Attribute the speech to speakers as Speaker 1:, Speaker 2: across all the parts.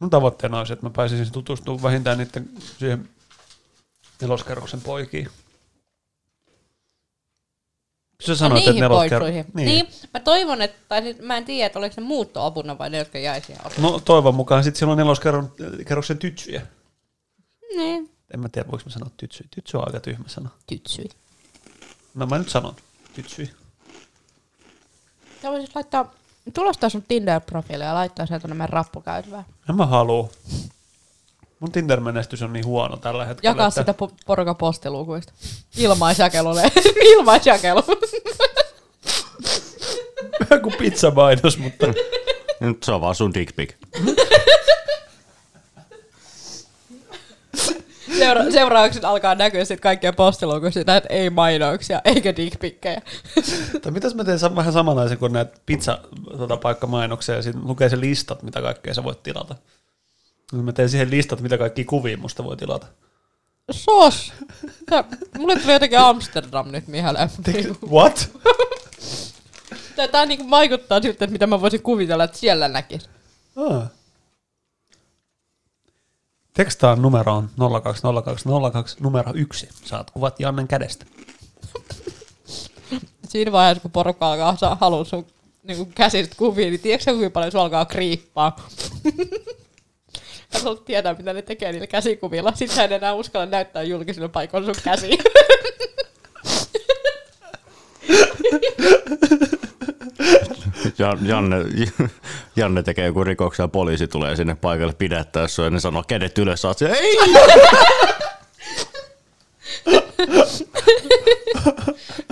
Speaker 1: Mun tavoitteena olisi, että mä pääsisin tutustumaan vähintään niiden siihen neloskerroksen poikiin. Sä sanoit, että
Speaker 2: poikuihin. Niin. niin. mä toivon, että, tai siis mä en tiedä, että oliko se muuttoapuna vai ne, jotka jäi siihen apuun.
Speaker 1: No toivon mukaan sitten siellä on neloskerroksen tytsyjä.
Speaker 2: Niin.
Speaker 1: En mä tiedä, voiko mä sanoa tytsy. Tytsy on aika tyhmä sana.
Speaker 2: Tytsyi.
Speaker 1: No mä nyt sanon tytsy.
Speaker 2: Sä voisit laittaa, tulostaa sun Tinder-profiili ja laittaa sen tuonne meidän rappukäytävään.
Speaker 1: En mä haluu. Mun Tinder-menestys on niin huono tällä hetkellä.
Speaker 2: Jakaa
Speaker 1: että...
Speaker 2: sitä po- porukan postilukuista. Ilmaisjakelulle. Ilmaisjakelu.
Speaker 1: Vähän kuin pizzamainos, mutta
Speaker 3: Nyt se on vaan sun dick pic.
Speaker 2: Seura- seuraavaksi alkaa näkyä sitten kaikkia postilukuista, että ei mainoksia, eikä dickpikkejä.
Speaker 1: tai mitäs mä teen vähän samanlaisen kuin näitä pizza-paikkamainoksia ja sitten lukee se listat, mitä kaikkea sä voit tilata. Niin Mä teen siihen listat, mitä kaikki kuvia musta voi tilata.
Speaker 2: Sos! Tää, mulle tuli jotenkin Amsterdam nyt mieleen.
Speaker 1: What?
Speaker 2: Tää, tää niinku vaikuttaa siltä, että mitä mä voisin kuvitella, että siellä näkisi.
Speaker 1: Ah. Tekstaa numeroon 020202 numero 1. Saat kuvat Jannen kädestä.
Speaker 2: Siinä vaiheessa, kun porukka alkaa saa halua sun niinku käsistä kuvia, niin tiedätkö kuinka paljon sun alkaa kriippaa? Sä haluat tietää, mitä ne tekee niillä käsikuvilla. Sitten sä en enää uskalla näyttää julkisille paikoilla sun käsiä.
Speaker 3: Ja- Janne, Janne tekee joku rikoksen ja poliisi tulee sinne paikalle pidättää sua ja ne sanoo kädet ylös, saat ei!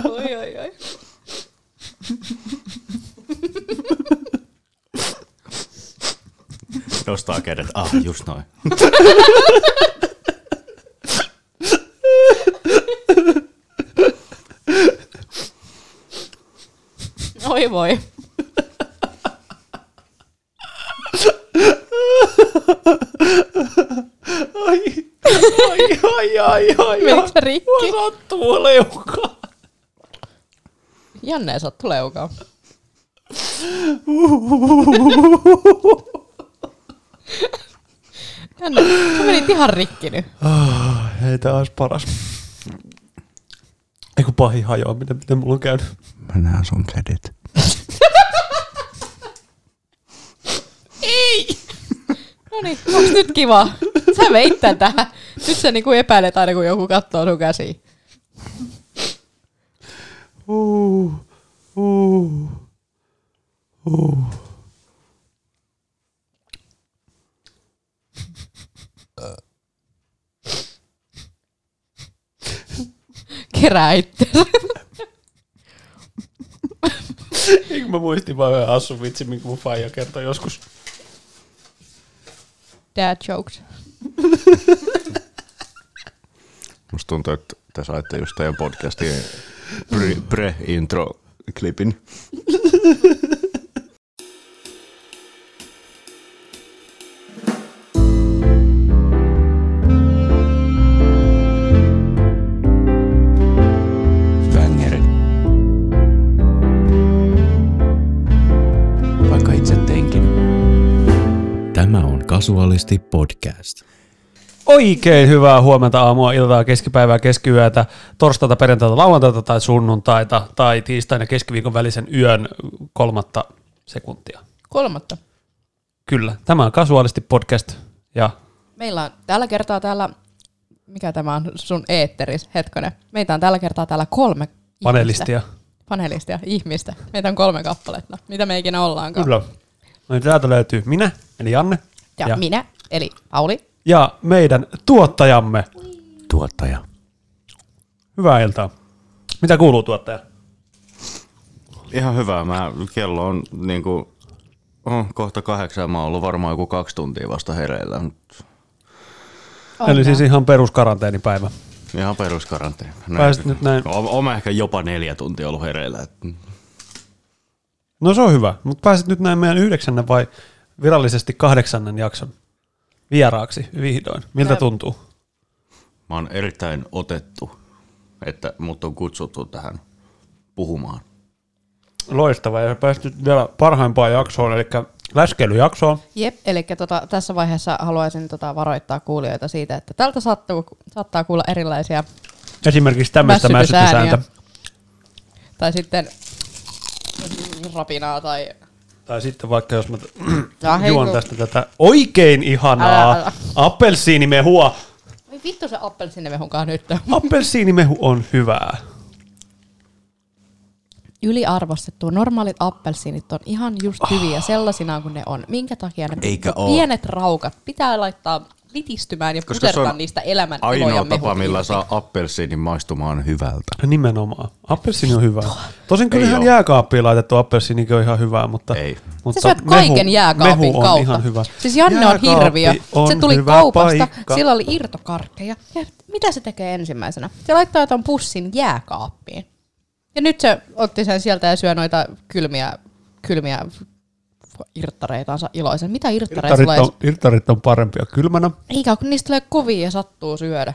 Speaker 2: oi, oi, oi.
Speaker 3: Nostaa kädet, ah just noin.
Speaker 2: Oi voi.
Speaker 1: Ai, ai, ai.
Speaker 2: Menikö se rikki?
Speaker 1: Mua sattuu leukaan.
Speaker 2: Janne sattu leukaan. Janne, sä menit ihan rikki nyt.
Speaker 1: Ah, ei tää olisi paras. Ei kun pahin hajoaminen, miten mulla on käynyt.
Speaker 3: Mä näen sun kädet.
Speaker 2: No niin, onks nyt kiva? Sä veit tän tähän. Nyt sä niinku epäilet aina, kun joku katsoo sun käsiä.
Speaker 1: Uh, uh, uh.
Speaker 2: Kerää itse.
Speaker 1: Eikö mä muistin vaan yhden hassun vitsi, minkä mun faija kertoi joskus.
Speaker 2: Dad jokes.
Speaker 3: Musta tuntuu, että te saitte just teidän podcastin pre- pre-intro-klipin. Bangeri. Vaikka itse teinkin.
Speaker 4: Tämä on Kasuaalisti podcast.
Speaker 1: Oikein hyvää huomenta, aamua, iltaa, keskipäivää, keskiyötä, torstaita, perjantaita, lauantaita tai sunnuntaita tai tiistaina keskiviikon välisen yön kolmatta sekuntia.
Speaker 2: Kolmatta.
Speaker 1: Kyllä, tämä on Kasuaalisti podcast ja
Speaker 2: Meillä on tällä kertaa täällä, mikä tämä on sun eetteris, hetkonen. Meitä on tällä kertaa täällä kolme ihmistä.
Speaker 1: panelistia.
Speaker 2: Panelistia, ihmistä. Meitä on kolme kappaletta. Mitä me ikinä ollaankaan.
Speaker 1: Kyllä. No niin täältä löytyy minä, eli Janne,
Speaker 2: Ja,
Speaker 1: Ja.
Speaker 2: minä, eli Auli.
Speaker 1: Ja meidän tuottajamme.
Speaker 3: Tuottaja.
Speaker 1: Hyvää iltaa. Mitä kuuluu tuottaja?
Speaker 3: Ihan hyvä. Mä, kello on niinku, oh, kohta kahdeksan mä oon ollut varmaan joku kaksi tuntia vasta hereillä. Mut
Speaker 1: Eli siis ihan peruskaranteenipäivä.
Speaker 3: Ihan peruskaranteeni.
Speaker 1: Pääsit nyt näin.
Speaker 3: Oon, mä ehkä jopa neljä tuntia ollut hereillä. Et,
Speaker 1: No se on hyvä, mutta pääsit nyt näin meidän yhdeksännen vai virallisesti kahdeksannen jakson vieraaksi vihdoin. Miltä
Speaker 2: Mä-
Speaker 1: tuntuu?
Speaker 3: mä oon erittäin otettu, että mut on kutsuttu tähän puhumaan.
Speaker 1: Loistava ja pääsit nyt vielä parhaimpaan jaksoon, eli läskeilyjaksoon.
Speaker 2: Jep, eli tota, tässä vaiheessa haluaisin tota, varoittaa kuulijoita siitä, että tältä saattaa, saattaa kuulla erilaisia,
Speaker 1: Esimerkiksi tämmöistä
Speaker 2: Mässytysääniä.
Speaker 1: mässytysääntä.
Speaker 2: tai sitten rapinaa tai...
Speaker 1: Tai sitten vaikka jos mä t- juon tästä tätä oikein ihanaa
Speaker 2: Älä, älä.
Speaker 1: appelsiinimehua.
Speaker 2: Voi vittu se appelsiinimehunkaan nyt.
Speaker 1: Appelsiinimehu on hyvää.
Speaker 2: Yliarvostettu. Normaalit appelsiinit on ihan just hyviä sellaisina kuin ne on. Minkä takia ne
Speaker 3: Eikä oo.
Speaker 2: pienet raukat pitää laittaa litistymään ja
Speaker 3: Koska se
Speaker 2: pusertaa niistä elämän
Speaker 3: Ainoa
Speaker 2: mehu
Speaker 3: tapa, millä saa appelsiinin maistumaan hyvältä.
Speaker 1: Nimenomaan. Appelsiini on hyvä. Tosin kyllä
Speaker 3: Ei
Speaker 1: ihan
Speaker 3: oo.
Speaker 1: jääkaappiin laitettu appelsiinikin on ihan hyvää, mutta,
Speaker 3: Ei.
Speaker 1: mutta
Speaker 2: Sä syöt kaiken jääkaapin
Speaker 1: mehu on
Speaker 2: kautta.
Speaker 1: ihan hyvä.
Speaker 2: Siis Janne on hirviö.
Speaker 1: on
Speaker 2: se tuli
Speaker 1: hyvä
Speaker 2: kaupasta,
Speaker 1: paikka.
Speaker 2: sillä oli irtokarkkeja. Ja mitä se tekee ensimmäisenä? Se laittaa ton pussin jääkaappiin. Ja nyt se otti sen sieltä ja syö noita kylmiä, kylmiä irttareitansa iloisen. Mitä irttareita
Speaker 1: Irtarit
Speaker 2: tulee?
Speaker 1: on, irtarit on parempia kylmänä.
Speaker 2: Eikä, kun niistä tulee kovia ja sattuu syödä.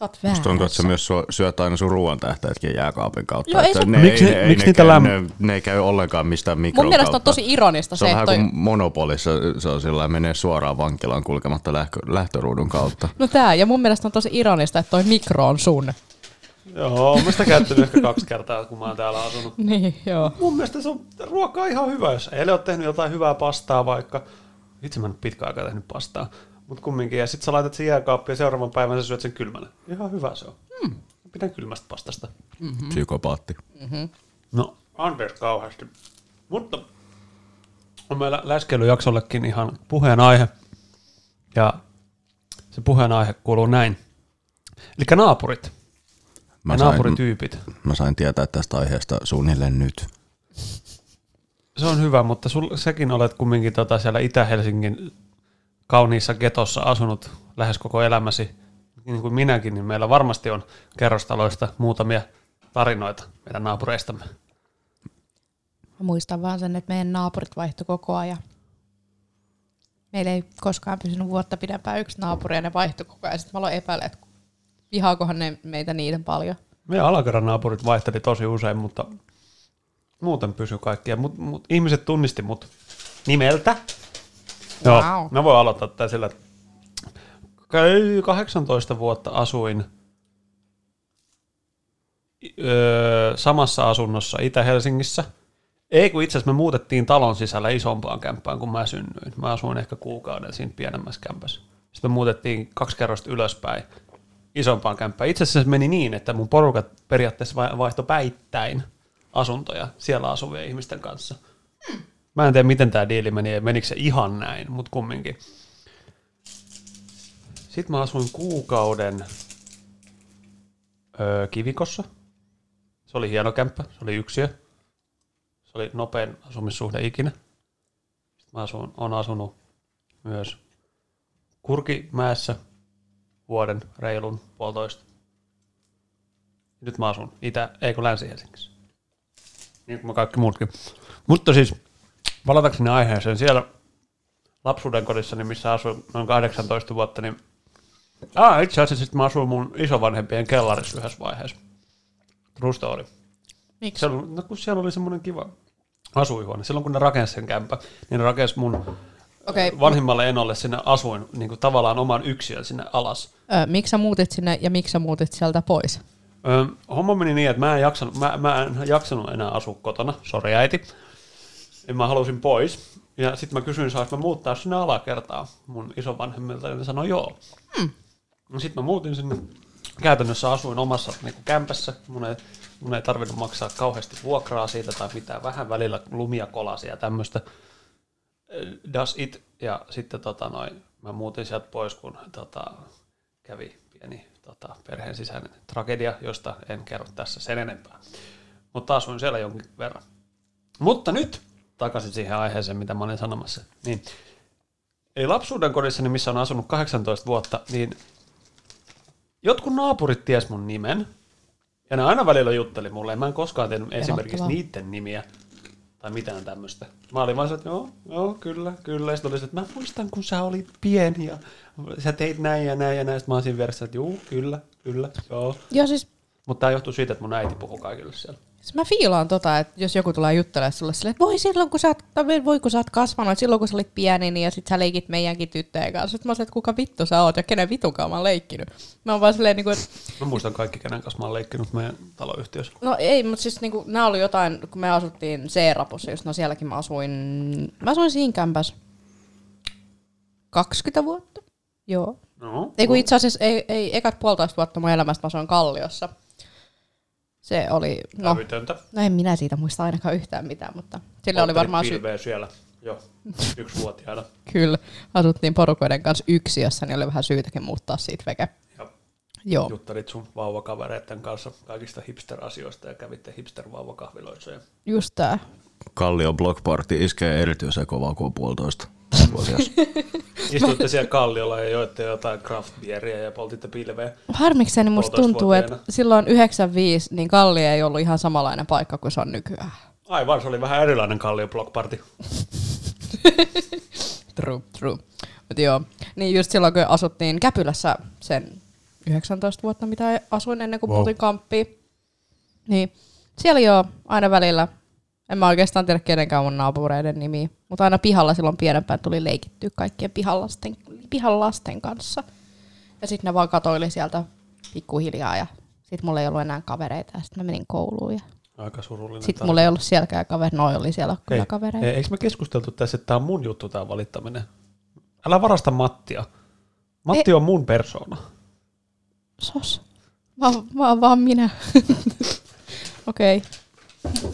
Speaker 2: Oot
Speaker 3: Musta tuntuu, että sä myös syö- syöt aina sun ruoan tähteetkin jääkaapin kautta.
Speaker 2: Joo, ei se-
Speaker 3: ne,
Speaker 1: Miksi-
Speaker 3: ei,
Speaker 1: miksi
Speaker 3: ne,
Speaker 1: niitä
Speaker 3: käy, ne, ne, ei käy ollenkaan mistään mikron
Speaker 2: Mun mielestä on tosi ironista
Speaker 3: Se
Speaker 2: se,
Speaker 3: on
Speaker 2: että
Speaker 3: vähän
Speaker 2: toi...
Speaker 3: kuin Monopolissa, se on sillä lailla, menee suoraan vankilaan kulkematta lähkö, lähtöruudun kautta.
Speaker 2: No tää, ja mun mielestä on tosi ironista, että toi mikro on sun.
Speaker 1: Joo, mä sitä käyttänyt ehkä kaksi kertaa, kun mä oon täällä asunut.
Speaker 2: Niin, joo.
Speaker 1: Mun mielestä se on ruoka on ihan hyvä, jos eilen oot tehnyt jotain hyvää pastaa vaikka. Itse mä en ole pitkä aikaa tehnyt pastaa, mutta kumminkin. Ja sit sä laitat sen jääkaappiin ja seuraavan päivän sä syöt sen kylmänä. Ihan hyvä se on. Hmm. Pidän kylmästä pastasta.
Speaker 3: Mm. Psykopaatti.
Speaker 1: No, anteeksi kauheasti. Mutta on meillä läskeilyjaksollekin ihan puheenaihe. Ja se puheenaihe kuuluu näin. Eli naapurit
Speaker 3: Mä
Speaker 1: ja
Speaker 3: sain,
Speaker 1: naapurityypit.
Speaker 3: mä sain tietää tästä aiheesta suunnilleen nyt.
Speaker 1: Se on hyvä, mutta sul, säkin olet kumminkin tota siellä Itä-Helsingin kauniissa getossa asunut lähes koko elämäsi, niin kuin minäkin, niin meillä varmasti on kerrostaloista muutamia tarinoita meidän naapureistamme.
Speaker 2: Mä muistan vaan sen, että meidän naapurit vaihtui koko ajan. Meillä ei koskaan pysynyt vuotta pidempään yksi naapuri ja ne vaihtui koko ajan. Sitten mä aloin epäillä, että vihaakohan ne meitä niiden paljon.
Speaker 1: Meidän alakerran naapurit vaihteli tosi usein, mutta muuten pysyi kaikkia. Mut, mut, ihmiset tunnisti mut nimeltä. Joo,
Speaker 2: Wow.
Speaker 1: mä voin aloittaa tää sillä, että kai 18 vuotta asuin öö, samassa asunnossa Itä-Helsingissä. Ei, kun itse asiassa me muutettiin talon sisällä isompaan kämppään, kun mä synnyin. Mä asuin ehkä kuukauden siinä pienemmässä kämpässä. Sitten me muutettiin kaksi kerrosta ylöspäin isompaan kämppään. Itse asiassa meni niin, että mun porukat periaatteessa vai- vaihtoi päittäin asuntoja siellä asuvien ihmisten kanssa. Mä en tiedä, miten tämä diili meni menikö se ihan näin, mutta kumminkin. Sitten mä asuin kuukauden öö, Kivikossa. Se oli hieno kämppä, se oli yksiö. Se oli nopein asumissuhde ikinä. Sitten mä asun, on asunut myös Kurkimäessä vuoden reilun puolitoista. Nyt mä asun Itä, ei kun Länsi-Helsingissä. Niin kuin kaikki muutkin. Mutta siis, palatakseni aiheeseen, siellä lapsuuden kodissani, missä asuin noin 18 vuotta, niin ah, itse asiassa sit mä asuin mun isovanhempien kellarissa yhdessä vaiheessa. True story.
Speaker 2: Miksi?
Speaker 1: Siellä, oli- no kun siellä oli semmoinen kiva asuinhuone. Silloin kun ne rakensi sen kämpä, niin ne rakensi mun okay. vanhimmalle enolle sinne asuin niin kuin tavallaan oman yksiön sinne alas.
Speaker 2: Ö, miksi sä muutit sinne ja miksi sä muutit sieltä pois?
Speaker 1: Ö, homma meni niin, että mä en jaksanut, mä, mä en jaksanut enää asua kotona. Sori äiti. Ja mä halusin pois. Ja sitten mä kysyin, saanko mä muuttaa sinne alakertaan mun isovanhemmilta, ja ne sanoi joo. Hmm. Sitten mä muutin sinne. Käytännössä asuin omassa niin kuin kämpässä. Mun ei, mun ei tarvinnut maksaa kauheasti vuokraa siitä tai mitään. Vähän välillä lumia kolasia ja tämmöistä. Das it. Ja sitten tota, noin, mä muutin sieltä pois, kun tota, kävi pieni tota, perheen sisäinen tragedia, josta en kerro tässä sen enempää. Mutta asuin siellä jonkin verran. Mutta nyt takaisin siihen aiheeseen, mitä mä olin sanomassa. Niin, eli lapsuuden kodissani, missä on asunut 18 vuotta, niin jotkut naapurit ties mun nimen, ja ne aina välillä jutteli mulle, mä en koskaan tehnyt esimerkiksi niiden nimiä, tai mitään tämmöistä. Mä olin vaan että joo, joo, kyllä, kyllä. Ja sitten oli se, että mä muistan, kun sä olit pieni ja sä teit näin ja näin ja näin. Sitten mä oon siinä vieressä, että juu, kyllä, kyllä, joo.
Speaker 2: Joo siis,
Speaker 1: Mutta tämä johtuu siitä, että mun äiti puhuu kaikille siellä.
Speaker 2: Siis mä fiilaan tota, että jos joku tulee juttelemaan sulle silleen, että voi silloin kun sä oot, voi kun sä oot kasvanut, silloin kun sä olit pieni, niin ja sit sä leikit meidänkin tyttöjen kanssa. Sitten mä sanoin, että kuka vittu sä oot ja kenen vitunkaan mä oon leikkinyt. Mä oon vaan silleen, niin kuin, että
Speaker 1: Mä muistan kaikki, kenen kanssa mä oon leikkinyt meidän taloyhtiössä.
Speaker 2: No ei, mutta siis niinku, nämä oli jotain, kun me asuttiin C-rapussa, just no sielläkin mä asuin, mä asuin siinä kämpässä 20 vuotta. Joo.
Speaker 1: No,
Speaker 2: Ei kun itse asiassa, ei, ei ekat puolitoista vuotta mun elämästä mä asuin Kalliossa. Se oli, no,
Speaker 1: Älytöntä.
Speaker 2: no en minä siitä muista ainakaan yhtään mitään, mutta sillä oli varmaan syy.
Speaker 1: pilveä siellä. Joo, yksivuotiaana.
Speaker 2: Kyllä, asuttiin porukoiden kanssa yksiössä, niin oli vähän syytäkin muuttaa siitä veke.
Speaker 1: Ja
Speaker 2: Joo,
Speaker 1: juttelit sun vauvakavereiden kanssa kaikista hipster-asioista ja kävitte hipster-vauvakahviloissa. Ja
Speaker 2: just tää.
Speaker 3: Kallio Block Party iskee erityisen kovaa kuin puolitoista vuotias.
Speaker 1: istuitte siellä kalliolla ja joitte jotain craft beeria ja poltitte pilveä.
Speaker 2: Harmikseni musta tuntuu, että silloin 95, niin Kalli ei ollut ihan samanlainen paikka kuin se on nykyään.
Speaker 1: Aivan, se oli vähän erilainen kallio block party.
Speaker 2: True, true. Mut joo, niin just silloin kun asuttiin Käpylässä sen 19 vuotta, mitä asuin ennen kuin
Speaker 1: Wow.
Speaker 2: wow. muutin kamppiin, niin siellä jo aina välillä, en mä oikeastaan tiedä kenenkään mun naapureiden nimiä, mutta aina pihalla silloin pienempään tuli leikittyä kaikkien pihalasten, pihalasten kanssa. Ja sitten ne vaan katoili sieltä pikkuhiljaa ja sitten mulla ei ollut enää kavereita ja sitten mä menin kouluun ja
Speaker 1: Aika surullinen.
Speaker 2: sitten mulla ei ollut sielläkään kavereita, noi oli siellä kyllä kavereita.
Speaker 1: hei, eikö me keskusteltu tässä, että tämä on mun juttu tämä valittaminen? Älä varasta Mattia. Matti on mun persona.
Speaker 2: Sos. Mä, mä oon vaan minä. Okei. Okay.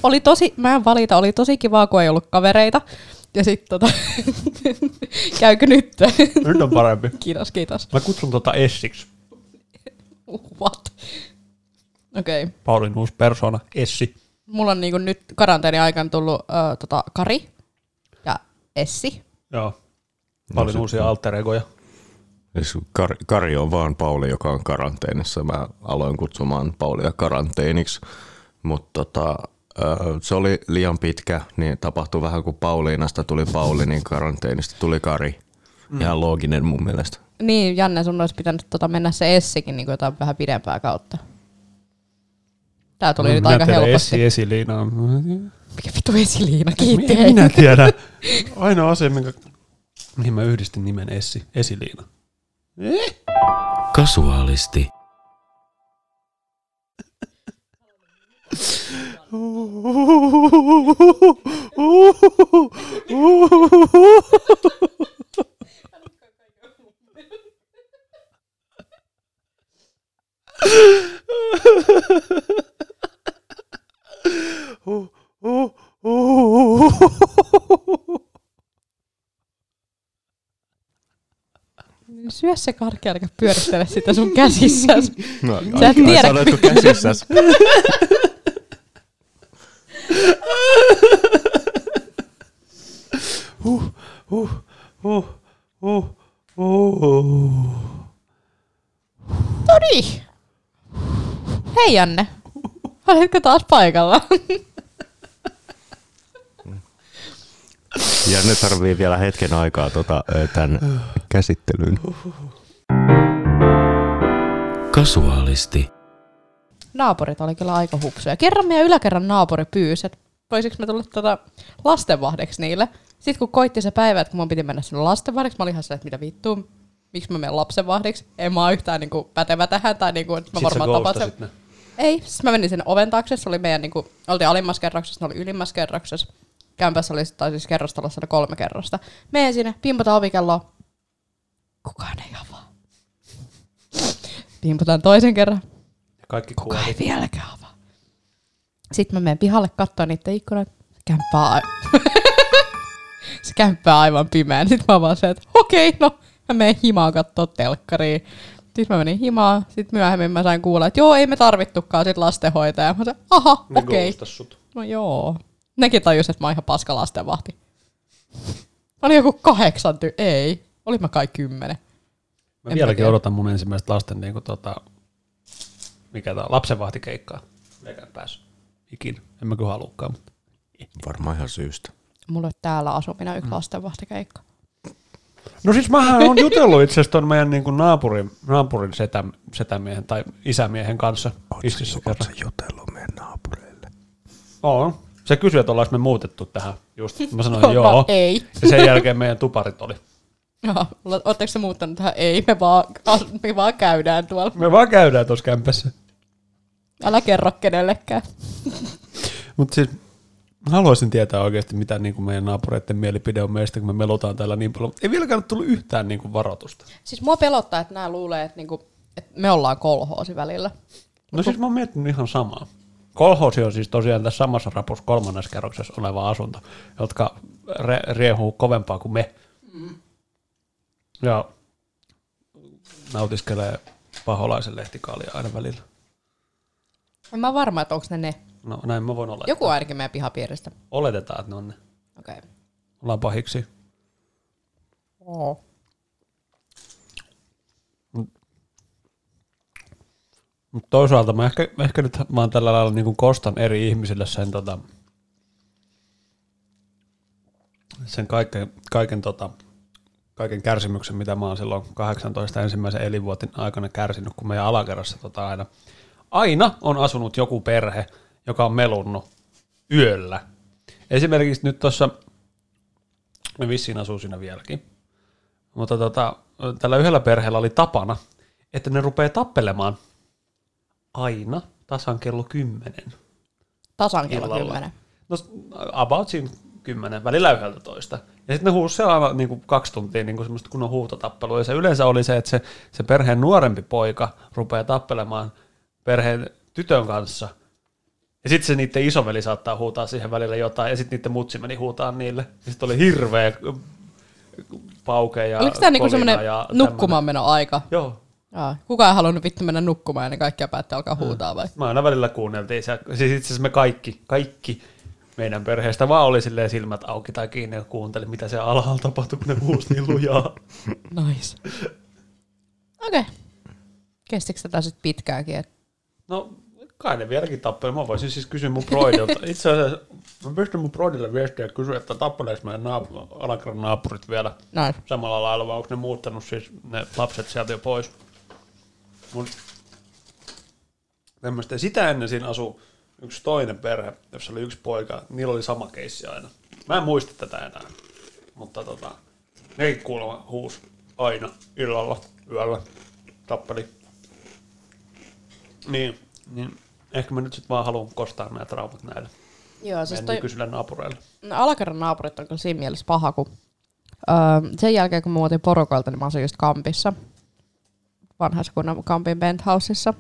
Speaker 2: Oli tosi, mä en valita, oli tosi kivaa, kun ei ollut kavereita. Ja sit tota, käykö nyt?
Speaker 1: Nyt on parempi.
Speaker 2: kiitos, kiitos.
Speaker 1: Mä kutsun tota Essiksi.
Speaker 2: What? Okei. Okay.
Speaker 1: Paulin uusi persona, Essi.
Speaker 2: Mulla on niinku nyt karanteeni aikana tullut ö, tota, Kari ja Essi.
Speaker 1: Joo. Paulin
Speaker 3: se-
Speaker 1: uusia alter egoja.
Speaker 3: Siis Kari, Kari on vaan Pauli, joka on karanteenissa. Mä aloin kutsumaan Paulia karanteeniksi, mutta tota, se oli liian pitkä, niin tapahtui vähän kuin Pauliinasta tuli Pauli, niin karanteenista tuli Kari. Mm. Ihan looginen mun mielestä.
Speaker 2: Niin, Janne, sun olisi pitänyt tota, mennä se Essikin niin jotain vähän pidempää kautta. Tää tuli nyt
Speaker 1: Minä
Speaker 2: aika helposti.
Speaker 1: Essi Esiliina.
Speaker 2: Mikä vittu Esiliina, kiitti.
Speaker 1: En minä tiedä. Ainoa asia, minkä, mihin mä yhdistin nimen Essi, Esiliina. Eh?
Speaker 4: Kasuaalisti.
Speaker 2: Syö se karkki, älkä pyörittele sitä sun käsissäsi.
Speaker 3: No,
Speaker 2: Sä et tiedä.
Speaker 3: sanoitko käsissäs?
Speaker 1: Uh, uh, uh, uh, uh.
Speaker 2: No niin. Hei Janne. Oletko taas paikalla?
Speaker 3: Ja ne tarvii vielä hetken aikaa tota, tämän käsittelyyn.
Speaker 4: Kasuaalisti.
Speaker 2: Naapurit oli kyllä aika hupsuja. Kerran meidän yläkerran naapuri pyysi, että voisiko me tulla tota lastenvahdeksi niille. Sitten kun koitti se päivä, että kun mun piti mennä sinne lastenvahdeksi, mä olin ihan silleen, että mitä vittua, miksi mä menen lapsenvahdeksi. En mä ole yhtään niinku pätevä tähän, tai niinku, että mä varmaan tapaan sen.
Speaker 1: ne.
Speaker 2: Ei, siis mä menin sinne oven taakse, se oli meidän, niinku, oltiin alimmassa kerroksessa, ne oli ylimmässä kerroksessa. Kämpässä oli, tai siis kerrostalossa oli kolme kerrosta. Menen sinne, pimputaan ovikelloa. Kukaan ei avaa. Pimputaan toisen kerran.
Speaker 1: Kaikki
Speaker 2: Kukaan
Speaker 1: kuoli.
Speaker 2: ei vieläkään avaa. Sitten mä menen pihalle katsoa niiden ikkunat. Se kämppää, a- se kämppää aivan pimeän. Sitten mä vaan se, että okei, no mä menen himaan katsoa telkkariin. Sitten mä menin himaan. Sitten myöhemmin mä sain kuulla, että joo, ei me tarvittukaan sit lastenhoitajaa. Mä sanoin, aha, okei.
Speaker 1: sut.
Speaker 2: No joo. Nekin tajus, että mä oon ihan paska lastenvahti. Mä olin joku kahdeksan ty- Ei. Olin mä kai kymmenen.
Speaker 1: Mä
Speaker 2: En
Speaker 1: vieläkin
Speaker 2: mä tiedä.
Speaker 1: odotan mun ensimmäistä lasten niinku tota, mikä tää on, lapsenvahtikeikkaa. Eikä päässyt ikinä. En mä kyllä halukkaan, mutta
Speaker 3: Varmaan ihan syystä.
Speaker 2: Mulla on täällä asuminen yksi lastenvahtikeikka.
Speaker 1: No siis mähän on jutellut itse asiassa ton meidän niin naapurin, naapurin setä, setämiehen tai isämiehen kanssa. Kerran.
Speaker 3: jutellut meidän naapureille?
Speaker 1: On. Se kysyi, että ollaanko me muutettu tähän just. Mä sanoin
Speaker 2: No,
Speaker 1: joo.
Speaker 2: ei.
Speaker 1: Ja sen jälkeen meidän tuparit oli.
Speaker 2: Joo, Oletteko se muuttanut tähän? Ei, me vaan, me vaan käydään tuolla.
Speaker 1: Me vaan käydään tuossa kämpässä.
Speaker 2: Älä kerro kenellekään.
Speaker 1: Mutta siis haluaisin tietää oikeasti, mitä niin kuin meidän naapureiden mielipide on meistä, kun me melutaan täällä niin paljon. Ei vieläkään tullut yhtään niin kuin varoitusta.
Speaker 2: Siis mua pelottaa, että nämä luulee, että, niinku, että me ollaan kolhoosi välillä.
Speaker 1: No siis mä oon miettinyt ihan samaa. Kolhosi on siis tosiaan tässä samassa rapussa kolmannessa kerroksessa oleva asunto, jotka re- riehuu kovempaa kuin me. Ja nautiskelee paholaisen lehtikaalia aina välillä.
Speaker 2: En mä varma, että onko ne ne.
Speaker 1: No näin mä voin olla.
Speaker 2: Joku ainakin meidän pihapiiristä.
Speaker 1: Oletetaan, että ne on ne.
Speaker 2: Okei. Okay.
Speaker 1: Ollaan pahiksi.
Speaker 2: Oh.
Speaker 1: Mutta toisaalta mä ehkä, ehkä nyt mä oon tällä lailla niin kostan eri ihmisille sen, tota, sen kaiken, kaiken, tota, kaiken kärsimyksen, mitä mä oon silloin 18 ensimmäisen elinvuotin aikana kärsinyt, kun meidän alakerrassa tota aina, aina on asunut joku perhe, joka on melunnut yöllä. Esimerkiksi nyt tuossa, ne vissiin asuu siinä vieläkin, mutta tota, tällä yhdellä perheellä oli tapana, että ne rupeaa tappelemaan aina tasan kello 10.
Speaker 2: Tasan kello
Speaker 1: Illalla.
Speaker 2: 10.
Speaker 1: No about siinä 10, välillä 11. Ja sitten ne huusi aivan niin kuin kaksi tuntia niin kuin semmoista kunnon huutotappelua. Ja se yleensä oli se, että se, se perheen nuorempi poika rupeaa tappelemaan perheen tytön kanssa. Ja sitten se niiden isoveli saattaa huutaa siihen välillä jotain, ja sitten niiden mutsi meni huutaa niille. Sitten oli hirveä pauke ja
Speaker 2: Oliko tämä niinku semmoinen
Speaker 1: ja
Speaker 2: nukkumaan meno aika?
Speaker 1: Joo.
Speaker 2: Jaa. Kukaan ei halunnut vittu mennä nukkumaan ja ne kaikki päätti alkaa huutaa vai?
Speaker 1: Mä aina välillä kuunneltiin. Se, siis itse asiassa me kaikki, kaikki meidän perheestä vaan oli silleen silmät auki tai kiinni ja kuunteli, mitä se alhaalla tapahtui, kun ne huusi niin lujaa.
Speaker 2: Nice. Okei. Okay. Kestikö tätä sitten pitkäänkin? Et...
Speaker 1: No, kai ne vieläkin tappeli. Mä voisin siis kysyä mun broidilta. Itse asiassa mä pystyn mun broidille viestiä ja kysyä, että tappeleeko meidän naap- alakerran naapurit vielä
Speaker 2: Nice.
Speaker 1: samalla lailla, vai onko ne muuttanut siis ne lapset sieltä jo pois. Mut tämmöistä. Sitä ennen siinä asui yksi toinen perhe, jossa oli yksi poika. Niillä oli sama keissi aina. Mä en muista tätä enää. Mutta tota, ne kuulemma huus aina illalla, yöllä, tappeli. Niin, niin ehkä mä nyt sitten vaan haluan kostaa nämä traumat näille
Speaker 2: Joo, siis toi,
Speaker 1: nykyisille naapureille.
Speaker 2: no, alakerran naapurit on kyllä siinä mielessä paha, kun öö, sen jälkeen kun mä muutin porukalta, niin mä asuin just Kampissa, vanhassa kunnan Kampin penthouseissa.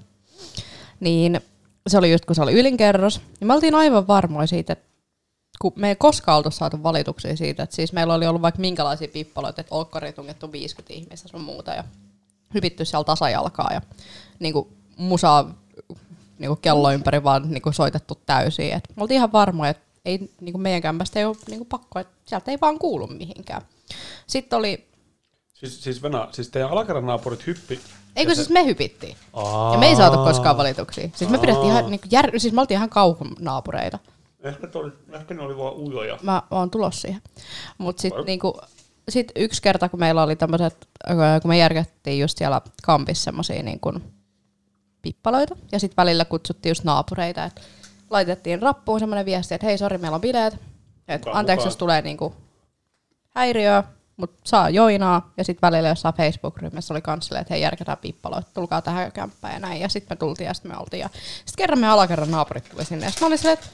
Speaker 2: Niin se oli just kun se oli ylinkerros, niin me oltiin aivan varmoja siitä, että kun me ei koskaan oltu saatu valituksia siitä, että siis meillä oli ollut vaikka minkälaisia pippaloita, että olkkari tungettu 50 ihmistä sun muuta ja hypitty siellä tasajalkaa ja niin kuin musaa niin kuin kello ympäri vaan niin kuin soitettu täysin. Et me oltiin ihan varmoja, että ei, niin kuin meidän kämpästä ei ole niin kuin pakko, että sieltä ei vaan kuulu mihinkään. Sitten oli,
Speaker 1: Siis, siis, Venä, siis teidän alakerran naapurit hyppi.
Speaker 2: eikö siis me hypittiin.
Speaker 1: Aa,
Speaker 2: Ja me ei saatu koskaan valituksia. Siis me pidettiin ihan, niin kuin jär, siis me oltiin ihan kauhunaapureita.
Speaker 1: Ehkä, toi, ehkä ne oli vaan ujoja.
Speaker 2: Mä oon tulossa siihen. Mutta sitten niinku, sit yksi kerta, kun meillä oli tämmöiset, kun me järkättiin just siellä kampissa semmosia niinku pippaloita, ja sitten välillä kutsuttiin just naapureita, että laitettiin rappuun semmoinen viesti, että hei, sori, meillä on bileet, että
Speaker 1: Mukaan,
Speaker 2: anteeksi,
Speaker 1: mukaan.
Speaker 2: jos tulee niinku häiriöä, mutta saa joinaa, ja sitten välillä jossain Facebook-ryhmässä oli kans silleen, että hei, järkätään pippaloita, tulkaa tähän kämppään ja näin, ja sitten me tultiin, ja sitten me oltiin, ja sitten kerran me alakerran naapurit tuli sinne, ja mä olin silleen, että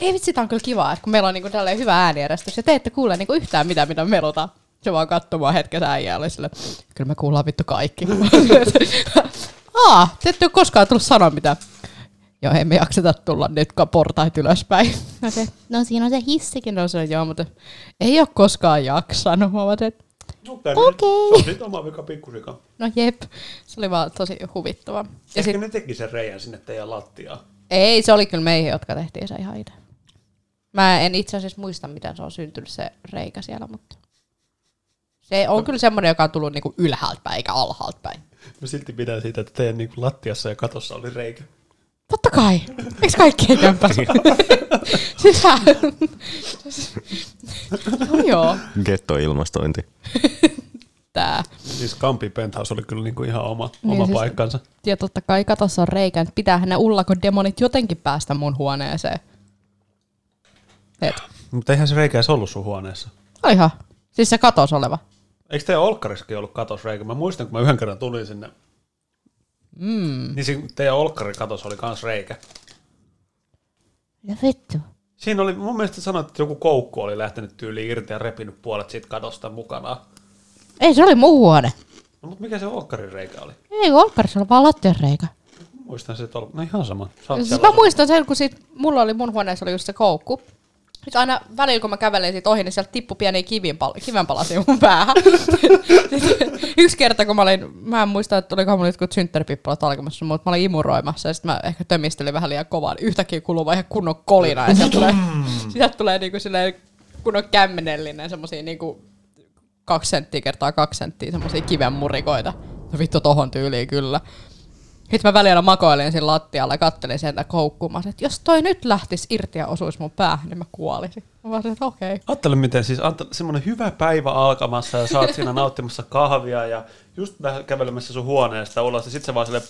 Speaker 2: ei vitsi, tää on kyllä kiva, että kun meillä on niinku tälleen hyvä ääniejärjestys, ja te ette kuule niinku yhtään mitään, mitä me melutaan. Se vaan katsomaan hetkessä äijää oli silleen, kyllä me kuullaan vittu kaikki. Aa, te ette ole koskaan tullut sanoa mitään. Joo, ei me jakseta tulla nyt portait ylöspäin. No, se, no siinä on se hissikin, no se joo, mutta ei ole koskaan jaksanut. Mä oon, että
Speaker 1: No,
Speaker 2: Okei.
Speaker 1: Se on sit oma vika pikkusika.
Speaker 2: no jep, se oli vaan tosi huvittava. Ja
Speaker 1: Ehkä
Speaker 2: sit,
Speaker 1: ne teki sen reijän sinne teidän lattiaan.
Speaker 2: ei, se oli kyllä meihin, jotka tehtiin se ihan itse. Mä en itse asiassa muista, miten se on syntynyt se reikä siellä, mutta se on kyllä semmoinen, joka on tullut niinku ylhäältä päin eikä alhaalta päin.
Speaker 1: Mä silti pidän siitä, että teidän niin lattiassa ja katossa oli reikä.
Speaker 2: Totta kai. Eikö kaikkien kämpässä? Sitä. no joo,
Speaker 3: Gettoilmastointi.
Speaker 2: tää.
Speaker 1: Siis Kampi Penthouse oli kyllä niin kuin ihan oma,
Speaker 2: Niin,
Speaker 1: oma
Speaker 2: siis-
Speaker 1: paikkansa.
Speaker 2: Ja totta kai katossa on reikä, että pitäähän ne ullakon demonit jotenkin päästä mun huoneeseen. Et.
Speaker 1: Mutta eihän se reikä edes ollut sun huoneessa.
Speaker 2: Olihan. Siis se katos oleva.
Speaker 1: Eikö teidän olkkarissakin ollut katosreikä? Mä muistan, kun mä yhden kerran tulin sinne,
Speaker 2: Mm.
Speaker 1: niin siinä teidän olkkarin katos oli kans reikä.
Speaker 2: Ja vittu.
Speaker 1: Siinä oli, mun mielestä sanoit, että joku koukku oli lähtenyt tyyliin irti ja repinyt puolet siitä katosta mukanaan.
Speaker 2: Ei, se oli muu huone.
Speaker 1: No, mutta mikä se olkkarin reikä oli?
Speaker 2: Ei, olkkarissa oli vaan lattian reikä.
Speaker 1: Muistan se, että oli, no ihan sama.
Speaker 2: Siis mä muistan sen, kun sit, mulla oli mun huoneessa oli just se koukku. Sitten aina välillä, kun mä kävelin siitä ohi, niin sieltä tippui pieniä kivinpal- kivenpalasia mun päähän. Yksi kerta, kun mä olin, mä en muista, että olikohan mulla jotkut synttäripippulat alkamassa, mutta mä olin imuroimassa ja sitten mä ehkä tömistelin vähän liian kovaa, niin yhtäkkiä kuuluu vaan ihan kunnon kolina ja sieltä tulee, sieltä tulee niinku silleen kunnon kämmenellinen semmosia niinku kaksi senttiä kertaa kaksi senttiä semmosia kivenmurikoita. No vittu tohon tyyliin kyllä. Sitten mä välillä makoilin siinä lattialla ja kattelin sieltä koukkumaan, että jos toi nyt lähtisi irti ja osuisi mun päähän, niin mä kuolisin. Mä vaan, että okei. Okay.
Speaker 1: Ajattele miten siis semmoinen hyvä päivä alkamassa ja oot siinä nauttimassa kahvia ja just kävelemässä sun huoneesta ulos ja sit sä vaan silleen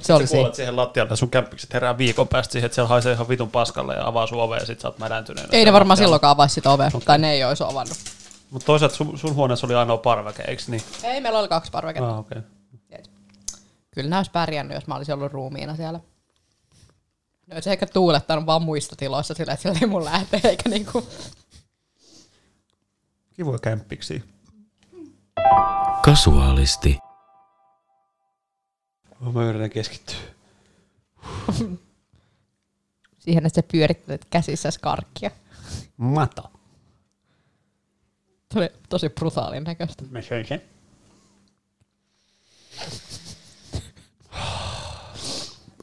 Speaker 2: Se oli siinä.
Speaker 1: siihen lattialle ja sun kämppikset herää viikon päästä siihen, että siellä haisee ihan vitun paskalle ja avaa sun ovea ja sit sä oot mädäntyneenä.
Speaker 2: Ei ne varmaan silloinkaan avaisi sitä ovea, okay. tai ne ei olisi avannut.
Speaker 1: Mutta toisaalta sun, sun huoneessa oli ainoa parveke, eiks niin?
Speaker 2: Ei, meillä oli kaksi parveketta.
Speaker 1: Ah. Okay.
Speaker 2: Kyllä nämä olisi pärjännyt, jos mä olisin ollut ruumiina siellä. Ne olisi ehkä tuulettanut vaan muista tiloissa sillä, että sillä ei mun lähtee, eikä niinku...
Speaker 1: Kivoja kämppiksi.
Speaker 4: Kasuaalisti.
Speaker 1: Mä yritän keskittyä.
Speaker 2: Siihen, että sä pyörittelet käsissä karkkia.
Speaker 1: Mato.
Speaker 2: Se oli tosi brutaalin näköistä.
Speaker 1: Mä söin sen.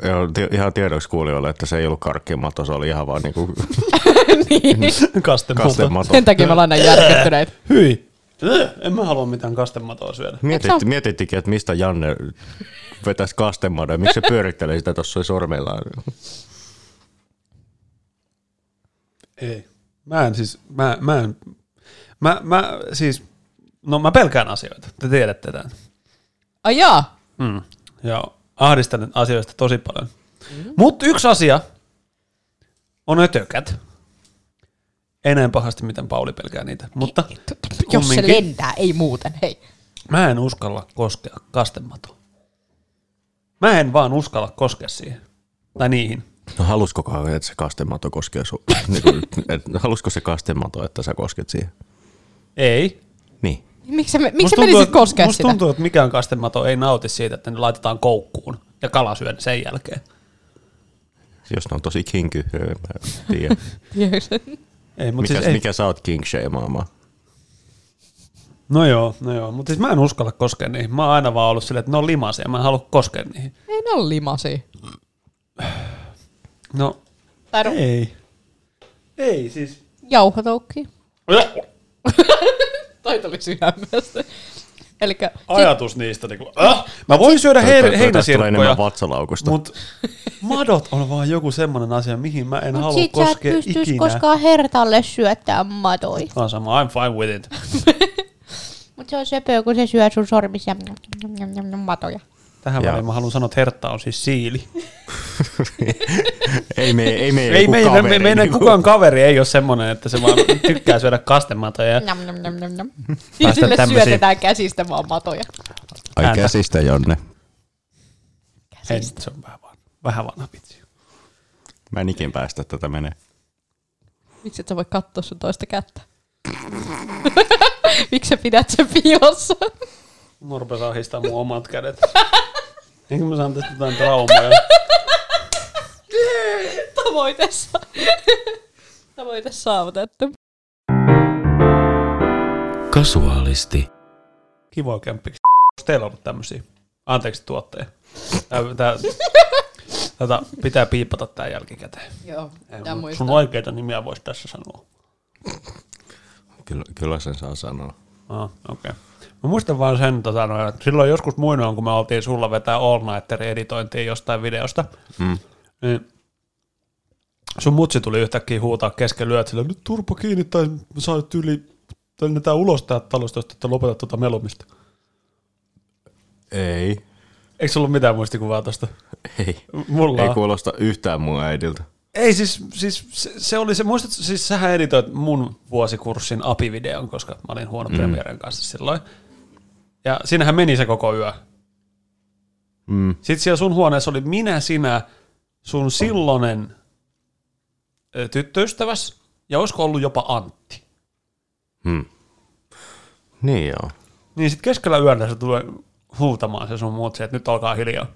Speaker 3: Joo, ihan tiedoksi kuulijoille, että se ei ollut karkkimato, se oli ihan vaan niinku
Speaker 2: niin.
Speaker 1: Kastemato.
Speaker 3: kastemato.
Speaker 2: Sen takia me ollaan näin järkyttyneitä.
Speaker 1: Hyi. Äh, En mä halua mitään kastematoa syödä.
Speaker 3: Mietit, mietittikin, että mistä Janne vetäisi kastemadoa, miksi se pyörittelee sitä tuossa sormellaan.
Speaker 1: Ei. Mä en siis, mä, mä en, mä, mä siis, no mä pelkään asioita, te tiedätte tämän.
Speaker 2: Ai jaa.
Speaker 1: Mm. Ja ahdistelen asioista tosi paljon. Mm-hmm. Mutta yksi asia on ötökät. Enää pahasti, miten Pauli pelkää niitä. Mutta
Speaker 2: Jos se lentää, ei muuten, hei.
Speaker 1: mä en uskalla koskea kastematoa. Mä en vaan uskalla koskea siihen. Tai niihin.
Speaker 3: No halusko että se kastemato koskee sun? niinku, et, halusko se kastemato, että sä kosket siihen?
Speaker 1: Ei.
Speaker 3: Niin.
Speaker 2: Miksi sä, miksi menisit
Speaker 1: että-
Speaker 2: koskea
Speaker 1: musta
Speaker 2: sitä?
Speaker 1: tuntuu, että mikään kastemato ei nauti siitä, että ne laitetaan koukkuun ja kala syö ne sen jälkeen.
Speaker 3: Jos ne on tosi kinky, mä en tiedä.
Speaker 1: Ei, mutta
Speaker 3: Mikä,
Speaker 1: siis ei.
Speaker 3: mikä sä oot king shameaamaan?
Speaker 1: No joo, no joo. Mutta siis mä en uskalla koskea niihin. Mä oon aina vaan ollut silleen, että ne on limaisia. Mä en halua koskea niihin.
Speaker 2: Ei ne ole limasia.
Speaker 1: No,
Speaker 2: Tai no,
Speaker 1: ei. Ei siis.
Speaker 2: jauhotoukki. Toi tuli sydämestä. Elikkä
Speaker 1: Ajatus niistä. Niin kuin, äh! Mä voin syödä
Speaker 3: Toi- toi-
Speaker 1: he-
Speaker 3: toi- tästä tulee enemmän
Speaker 1: heinäsirkkoja,
Speaker 3: vatsalaukusta.
Speaker 1: mutta madot on vaan joku semmonen asia, mihin mä en
Speaker 2: Mut
Speaker 1: halua
Speaker 2: sit sä et
Speaker 1: koskea
Speaker 2: pystyis
Speaker 1: ikinä.
Speaker 2: koskaan hertalle syöttää matoi.
Speaker 1: On sama, I'm fine with it.
Speaker 2: Mut se on söpöä, kun se syö sun sormissa matoja.
Speaker 1: Tähän
Speaker 3: Joo.
Speaker 1: väliin mä haluan sanoa, että hertta on siis siili.
Speaker 3: ei me, ei me,
Speaker 1: Ei meidän,
Speaker 3: kaveri,
Speaker 1: me, meidän
Speaker 3: niinku.
Speaker 1: kukaan kaveri ei ole semmonen, että se vaan tykkää syödä kastematoja. Ja
Speaker 2: Nam, nam, nam, nam, nam. Ja sille
Speaker 1: tämmösiin.
Speaker 2: syötetään käsistä vaan matoja.
Speaker 3: Ai
Speaker 1: ääntä.
Speaker 3: käsistä, Jonne.
Speaker 1: Ei, se on vähän, van, vähän vanha vitsi.
Speaker 3: Mä en ikin päästä tätä menee.
Speaker 2: Miksi et sä voi katsoa sun toista kättä? Miksi sä pidät sen piilossa?
Speaker 1: Mä rupesin ahistaa mun omat kädet. Eikö mä saan tästä jotain traumaa?
Speaker 2: Tavoitessa. Tavoite saavutettu.
Speaker 4: Kasuaalisti.
Speaker 1: Kivoa kämppiksi. Onko teillä ollut tämmöisiä? Anteeksi tuotteja. Tää, tää, tätä pitää piipata tää jälkikäteen.
Speaker 2: Joo,
Speaker 1: mun-
Speaker 2: muistan.
Speaker 1: sun oikeita nimiä voisi tässä sanoa.
Speaker 3: Kyllä, kyllä sen saa sanoa.
Speaker 1: Ah, okei. Okay. Mä muistan vaan sen, tota, no, että silloin joskus muinoin, kun me oltiin sulla vetää all nighterin editointia jostain videosta,
Speaker 3: Mm.
Speaker 1: niin sun mutsi tuli yhtäkkiä huutaa kesken lyöt sillä, nyt turpa kiinni tai saa yli, tai lennetään ulos täältä talosta, jos te lopeta tuota melumista.
Speaker 3: Ei.
Speaker 1: Eikö sulla ollut mitään muistikuvaa tosta?
Speaker 3: Ei.
Speaker 1: Mulla
Speaker 3: Ei
Speaker 1: on.
Speaker 3: kuulosta yhtään mun äidiltä.
Speaker 1: Ei siis, siis se, se oli se, muistat, siis sähän editoit mun vuosikurssin apivideon, koska mä olin huono mm. Premieren kanssa silloin. Ja siinähän meni se koko yö.
Speaker 3: Mm.
Speaker 1: Sitten siellä sun huoneessa oli minä, sinä, sun silloinen tyttöystäväs, ja olisiko ollut jopa Antti.
Speaker 3: Mm. Niin joo.
Speaker 1: Niin sitten keskellä yöllä se tulee huutamaan se sun muut, että nyt alkaa hiljaa.